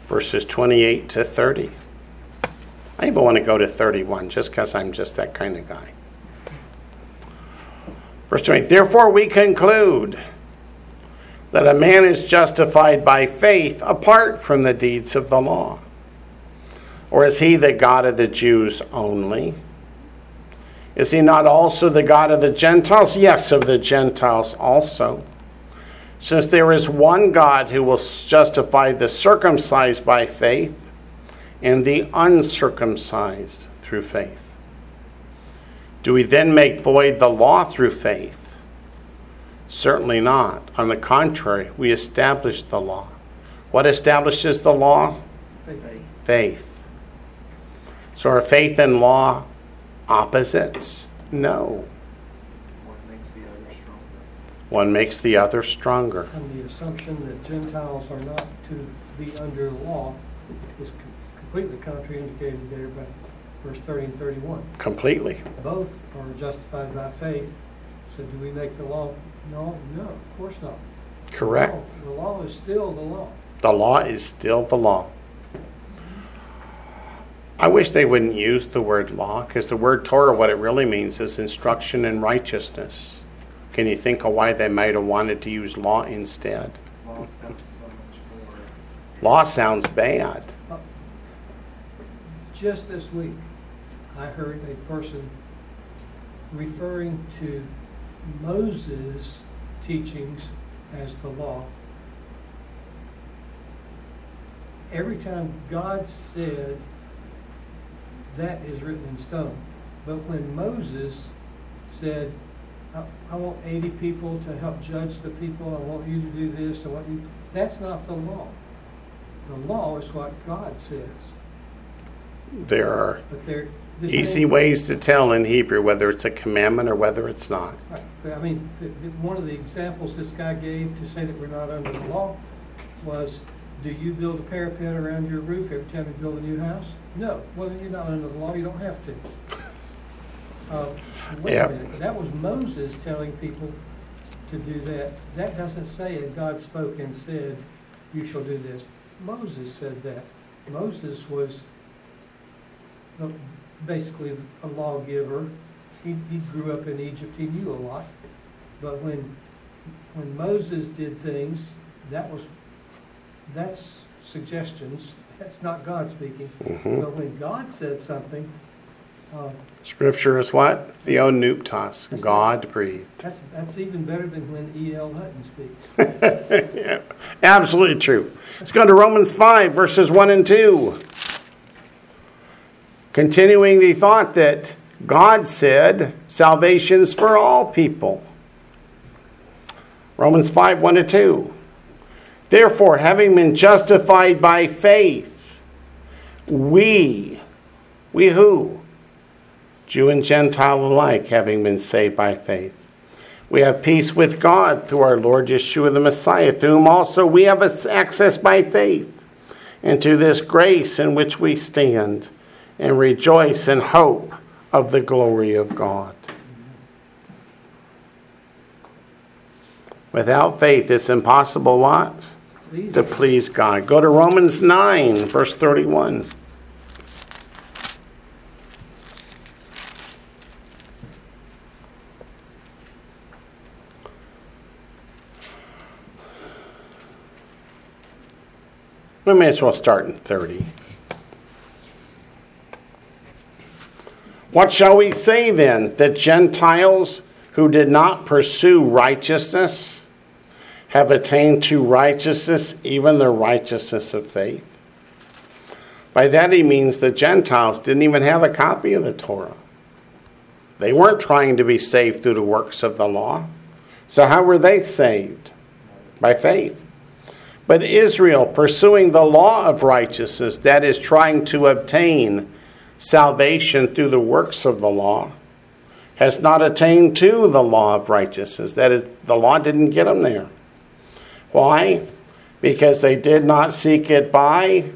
Verses 28 to 30. I even want to go to 31 just because I'm just that kind of guy. Verse 20 Therefore, we conclude that a man is justified by faith apart from the deeds of the law. Or is he the God of the Jews only? Is he not also the God of the Gentiles? Yes, of the Gentiles also. Since there is one God who will justify the circumcised by faith and the uncircumcised through faith. Do we then make void the law through faith? Certainly not. On the contrary, we establish the law. What establishes the law? Faith. Faith. So are faith and law opposites? No. One makes the other stronger. One makes the other stronger. And the assumption that Gentiles are not to be under law is completely contraindicated there by verse thirty and thirty-one. Completely. Both are justified by faith. So do we make the law? No, no, of course not. Correct. No, The law is still the law. The law is still the law. I wish they wouldn't use the word law because the word Torah, what it really means is instruction in righteousness. Can you think of why they might have wanted to use law instead? Law sounds so much more. Law sounds bad. Just this week, I heard a person referring to Moses' teachings as the law. Every time God said, that is written in stone. But when Moses said, I, I want eighty people to help judge the people, I want you to do this, I want you, that's not the law. The law is what God says. There are But there. this easy ain't- ways to tell in Hebrew whether it's a commandment or whether it's not. Right, but I mean, the, the, one of the examples this guy gave to say that we're not under the law was, do you build a parapet around your roof every time you build a new house? No, well, then you're not under the law, you don't have to. Uh, Wait Yep. a minute, that was Moses telling people to do that. That doesn't say, and God spoke and said, you shall do this. Moses said that. Moses was the- basically a lawgiver. He, he grew up in Egypt, he knew a lot. But when, when Moses did things, that was, that's suggestions, that's not God speaking. Mhm. But when God said something, uh, Scripture is what? Theopneustos, God breathed. that's, that's even better than when E.F. Hutton speaks. Yeah, absolutely true. Let's go to Romans 5, verses 1 and 2. Continuing the thought that God said salvation's for all people. Romans 5, 1 to 2. Therefore, having been justified by faith, we, we who? Jew and Gentile alike, having been saved by faith. We have peace with God through our Lord Yeshua the Messiah, through whom also we have access by faith into this grace in which we stand and rejoice in hope of the glory of God. Without faith, it's impossible what? To please God. Go to Romans 9, verse 31. We may as well start in 30. What shall we say then? That Gentiles who did not pursue righteousness have attained to righteousness, even the righteousness of faith? By that he means the Gentiles didn't even have a copy of the Torah. They weren't trying to be saved through the works of the law. So, how were they saved? By faith. But Israel, pursuing the law of righteousness, that is, trying to obtain salvation through the works of the law, has not attained to the law of righteousness. That is, the law didn't get them there. Why? Because they did not seek it by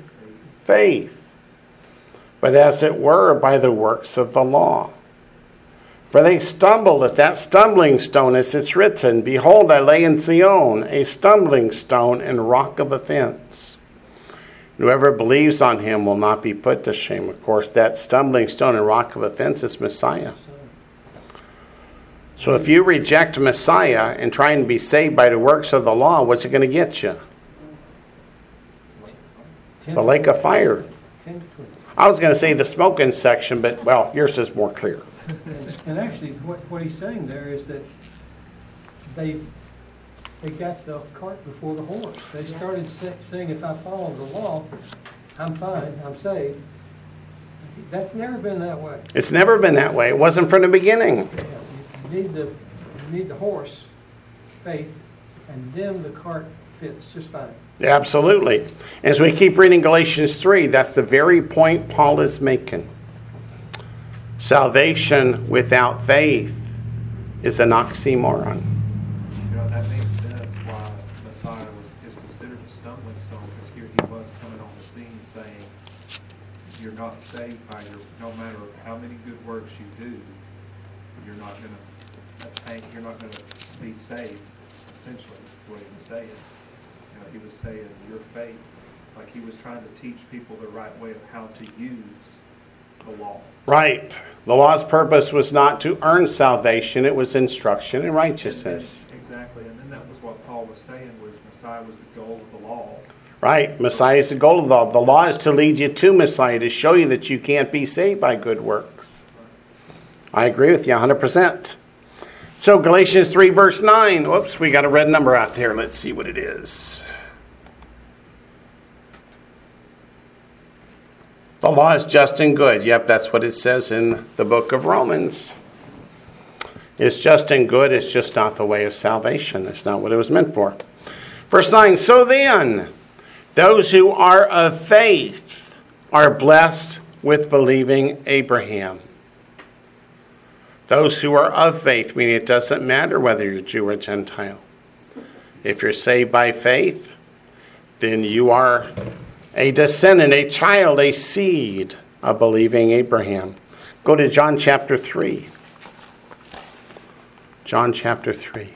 faith, but as it were by the works of the law. For they stumbled at that stumbling stone, as it's written, Behold, I lay in Zion a stumbling stone and rock of offense. Whoever believes on him will not be put to shame. Of course, that stumbling stone and rock of offense is Messiah. So if you reject Messiah and try and be saved by the works of the law, what's it going to get you? The lake of fire. Ten to twenty. I was going to say the smoking section, but well, yours is more clear. And- And actually, what, what he's saying there is that they, they got the cart before the horse. They started saying, if I follow the law, I'm fine, I'm saved. That's never been that way. It's never been that way. It wasn't from the beginning. Yeah, You need the, you need the horse, faith, and then the cart fits just fine. Absolutely. As we keep reading Galatians 3, that's the very point Paul is making. salvation without faith is an oxymoron. You know, that makes sense why Messiah was, is considered a stumbling stone, because here he was coming on the scene saying, you're not saved by your, no matter how many good works you do, you're not gonna you're not gonna be saved, essentially, what he was saying. You know, he was saying, your faith, like he was trying to teach people the right way of how to use the law. Right. The law's purpose was not to earn salvation, it was instruction in righteousness. Exactly, and then that was what Paul was saying, was Messiah was the goal of the law. Right? Messiah is the goal of the law. The law is to lead you to Messiah, to show you that you can't be saved by good works. I agree with you 100%. So, Galatians 3, verse 9. Whoops, we got a red number out there. Let's see what it is. The law is just and good. Yep, that's what it says in the book of Romans. It's just and good, it's just not the way of salvation. It's not what it was meant for. Verse 9 So then, those who are of faith are blessed with believing Abraham. Those who are of faith, meaning it doesn't matter whether you're Jew or Gentile. If you're saved by faith, then you are a descendant, a child, a seed of believing Abraham. Go to John chapter 3. John chapter 3.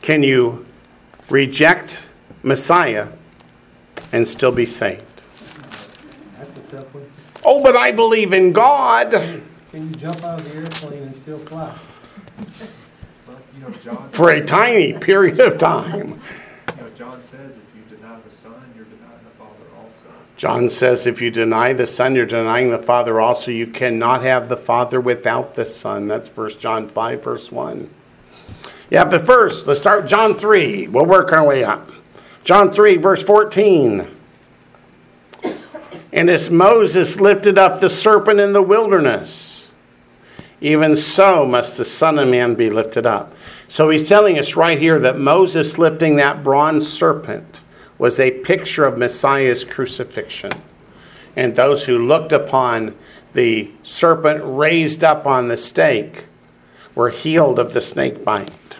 Can you reject Messiah and still be saved? That's a tough one. Oh, but I believe in God. Can you jump out of the airplane and still fly? But, you know, John. For a tiny period of time. You know, John says if you deny the Son, you're denying the Father also. John says if you deny the Son, you're denying the Father also. You cannot have the Father without the Son. That's 1 John 5, verse 1. Yeah, but first, let's start John 3. We'll work our way up. John 3, verse 14. And as Moses lifted up the serpent in the wilderness, even so must the Son of Man be lifted up. So he's telling us right here that Moses lifting that bronze serpent was a picture of Messiah's crucifixion. And those who looked upon the serpent raised up on the stake were healed of the snake bite.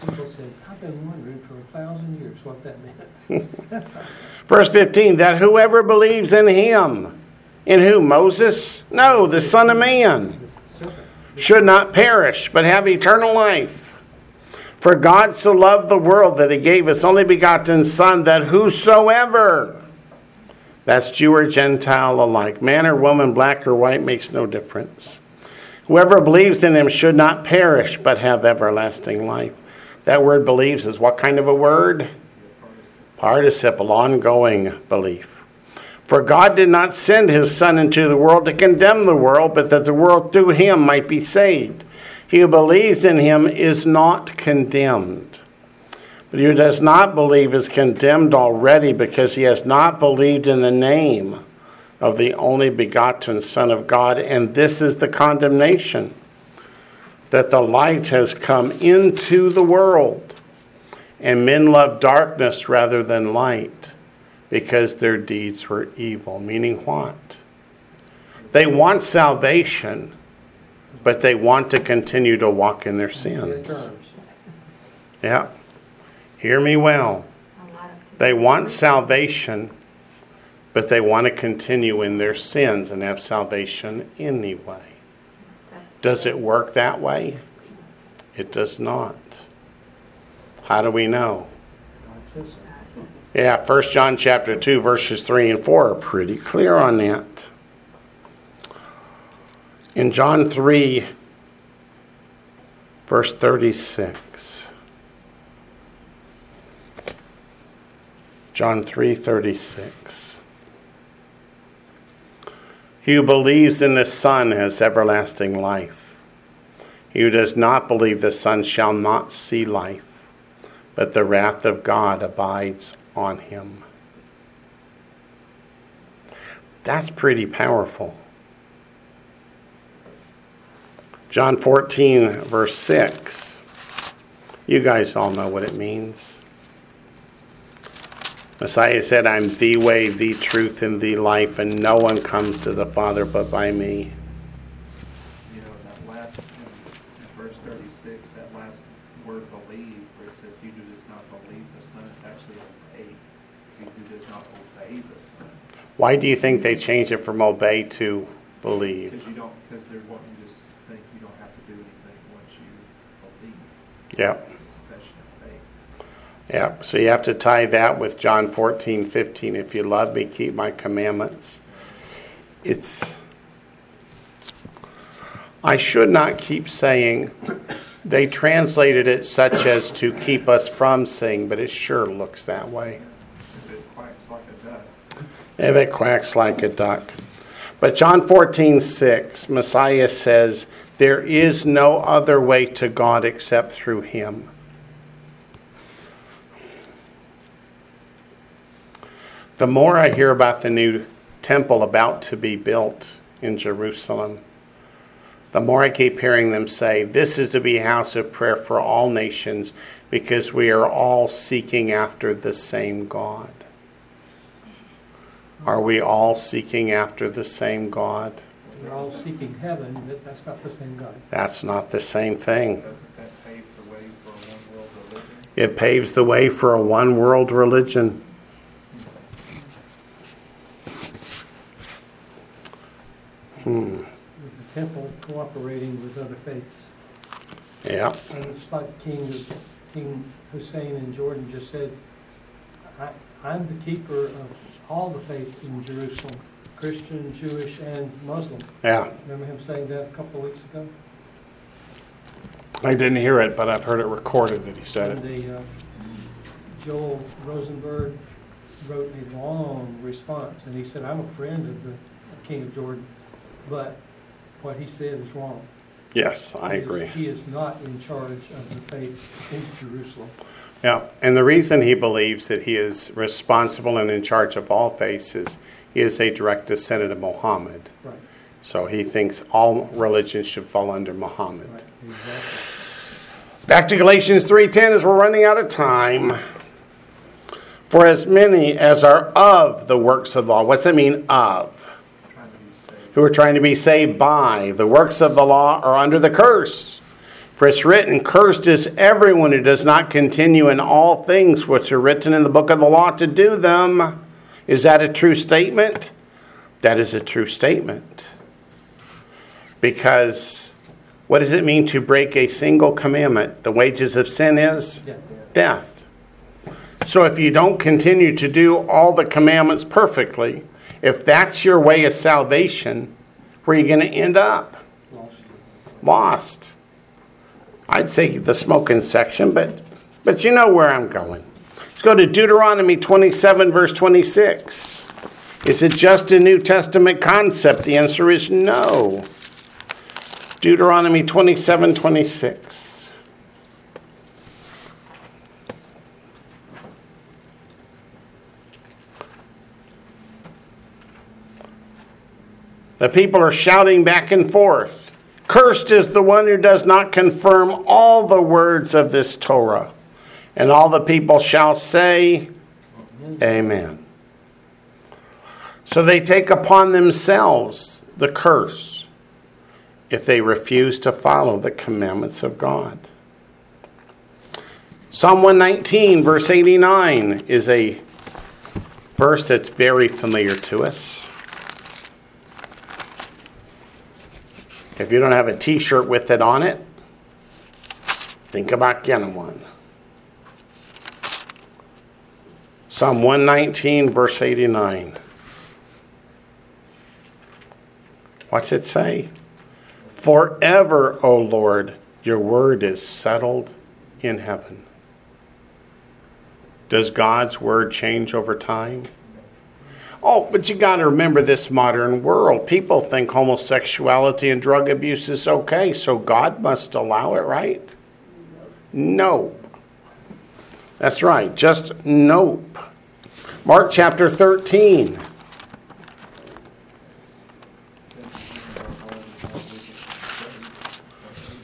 People said, I've been wondering for a thousand years what that meant. Verse 15 that whoever believes in him, in who? Moses? No, the Son of Man. Should not perish, but have eternal life. For God so loved the world that he gave his only begotten Son, that whosoever, that's Jew or Gentile alike, man or woman, black or white, makes no difference. Whoever believes in him should not perish, but have everlasting life. That word believes is what kind of a word? Participle, ongoing belief. For God did not send his Son into the world to condemn the world, but that the world through him might be saved. He who believes in him is not condemned. But he who does not believe is condemned already because he has not believed in the name of the only begotten Son of God. And this is the condemnation that the light has come into the world, and men love darkness rather than light because their deeds were evil. Meaning what? They want salvation, but they want to continue to walk in their sins. Yeah. Hear me well. They want salvation, but they want to continue in their sins and have salvation anyway. Does it work that way? It does not. How do we know? Yeah, 1 John chapter 2 verses 3 and 4 are pretty clear on that. In John 3 verse 36. John 3:36. He who believes in the Son has everlasting life. He who does not believe the Son shall not see life, but the wrath of God abides on him. That's pretty powerful. John 14, verse 6. You guys all know what it means. Messiah said, I'm the way, the truth, and the life, and no one comes to the Father but by me. You know, that last, in, in verse thirty-six, that last word believe, where it says, he who does not believe the Son, it's actually obey. He who does not obey the Son. Why do you think they changed it from obey to believe? Because you don't, because they're wanting you to just think you don't have to do anything once you believe, Yep. confession of faith. Yep. So you have to tie that with John 14, 15. If you love me, keep my commandments. It's. I should not keep saying they translated it such as to keep us from sin, but it sure looks that way. If it quacks like a duck, If it quacks like a duck. But John 14, 6, Messiah says, There is no other way to God except through him. The more I hear about the new temple about to be built in Jerusalem, the more I keep hearing them say, This is to be a house of prayer for all nations because we are all seeking after the same God. Are we all seeking after the same God? We're all seeking heaven, but that's not the same God. That's not the same thing. doesn't that pave the way for a one-world religion? It paves the way for a one world religion. Hmm. With the temple cooperating with other faiths. Yeah. And it's like King, King Hussein in Jordan just said, I, I'm the keeper of all the faiths in Jerusalem, Christian, Jewish, and Muslim. Yeah. Remember him saying that a couple of weeks ago? I didn't hear it, but I've heard it recorded that he said And it. the, uh, Joel Rosenberg wrote a long response, and he said, I'm a friend of the King of Jordan, but what he said is wrong. Yes, I He is- agree. He is not in charge of the faith in Jerusalem. Yeah. And the reason he believes that he is responsible and in charge of all faiths is he is a direct descendant of Muhammad. Right, So he thinks all religions should fall under Muhammad. right, exactly. Back to Galatians 3:10 as we're running out of time. For as many as are of the works of the law. What's that mean of? Trying to be saved. Who are trying to be saved by the works of the law are under the curse. For it's written, Cursed is everyone who does not continue in all things which are written in the book of the law to do them. Is that a true statement? That is a true statement. Because what does it mean to break a single commandment? The wages of sin is death. So if you don't continue to do all the commandments perfectly, if that's your way of salvation, where are you going to end up? lost. Lost. I'd say the smoking section, but but you know where I'm going. Let's go to Deuteronomy 27 verse 26. Is it just a New Testament concept? The answer is no. Deuteronomy 27 26. The people are shouting back and forth. Cursed is the one who does not confirm all the words of this Torah. And all the people shall say, Amen. So they take upon themselves the curse if they refuse to follow the commandments of God. Psalm 119, verse 89, is a verse that's very familiar to us. If you don't have a t shirt with it on it, think about getting one. Psalm 119, verse 89. What's it say? Forever, O Lord, your word is settled in heaven. Does God's word change over time? Oh, but you got to remember this modern world. People think homosexuality and drug abuse is okay, so God must allow it, right? Nope. That's right, just nope. Mark chapter 13.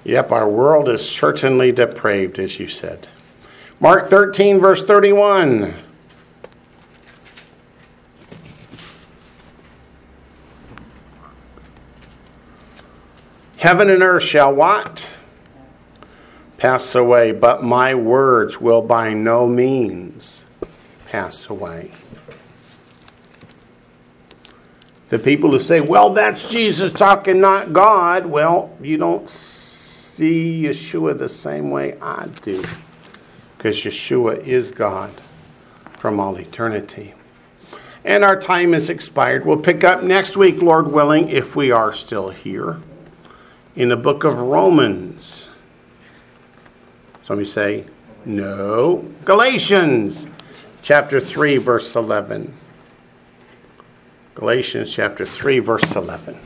Yep, our world is certainly depraved, as you said. Mark 13, verse 31. Heaven and earth shall what? Pass away, but my words will by no means pass away. The people who say, well, that's Jesus talking, not God, well, you don't see Yeshua the same way I do. Because Yeshua is God from all eternity. And our time is expired. We'll pick up next week, Lord willing, if we are still here, in the book of Romans. Somebody say, no. Galatians chapter 3, verse 11. Galatians chapter 3, verse 11.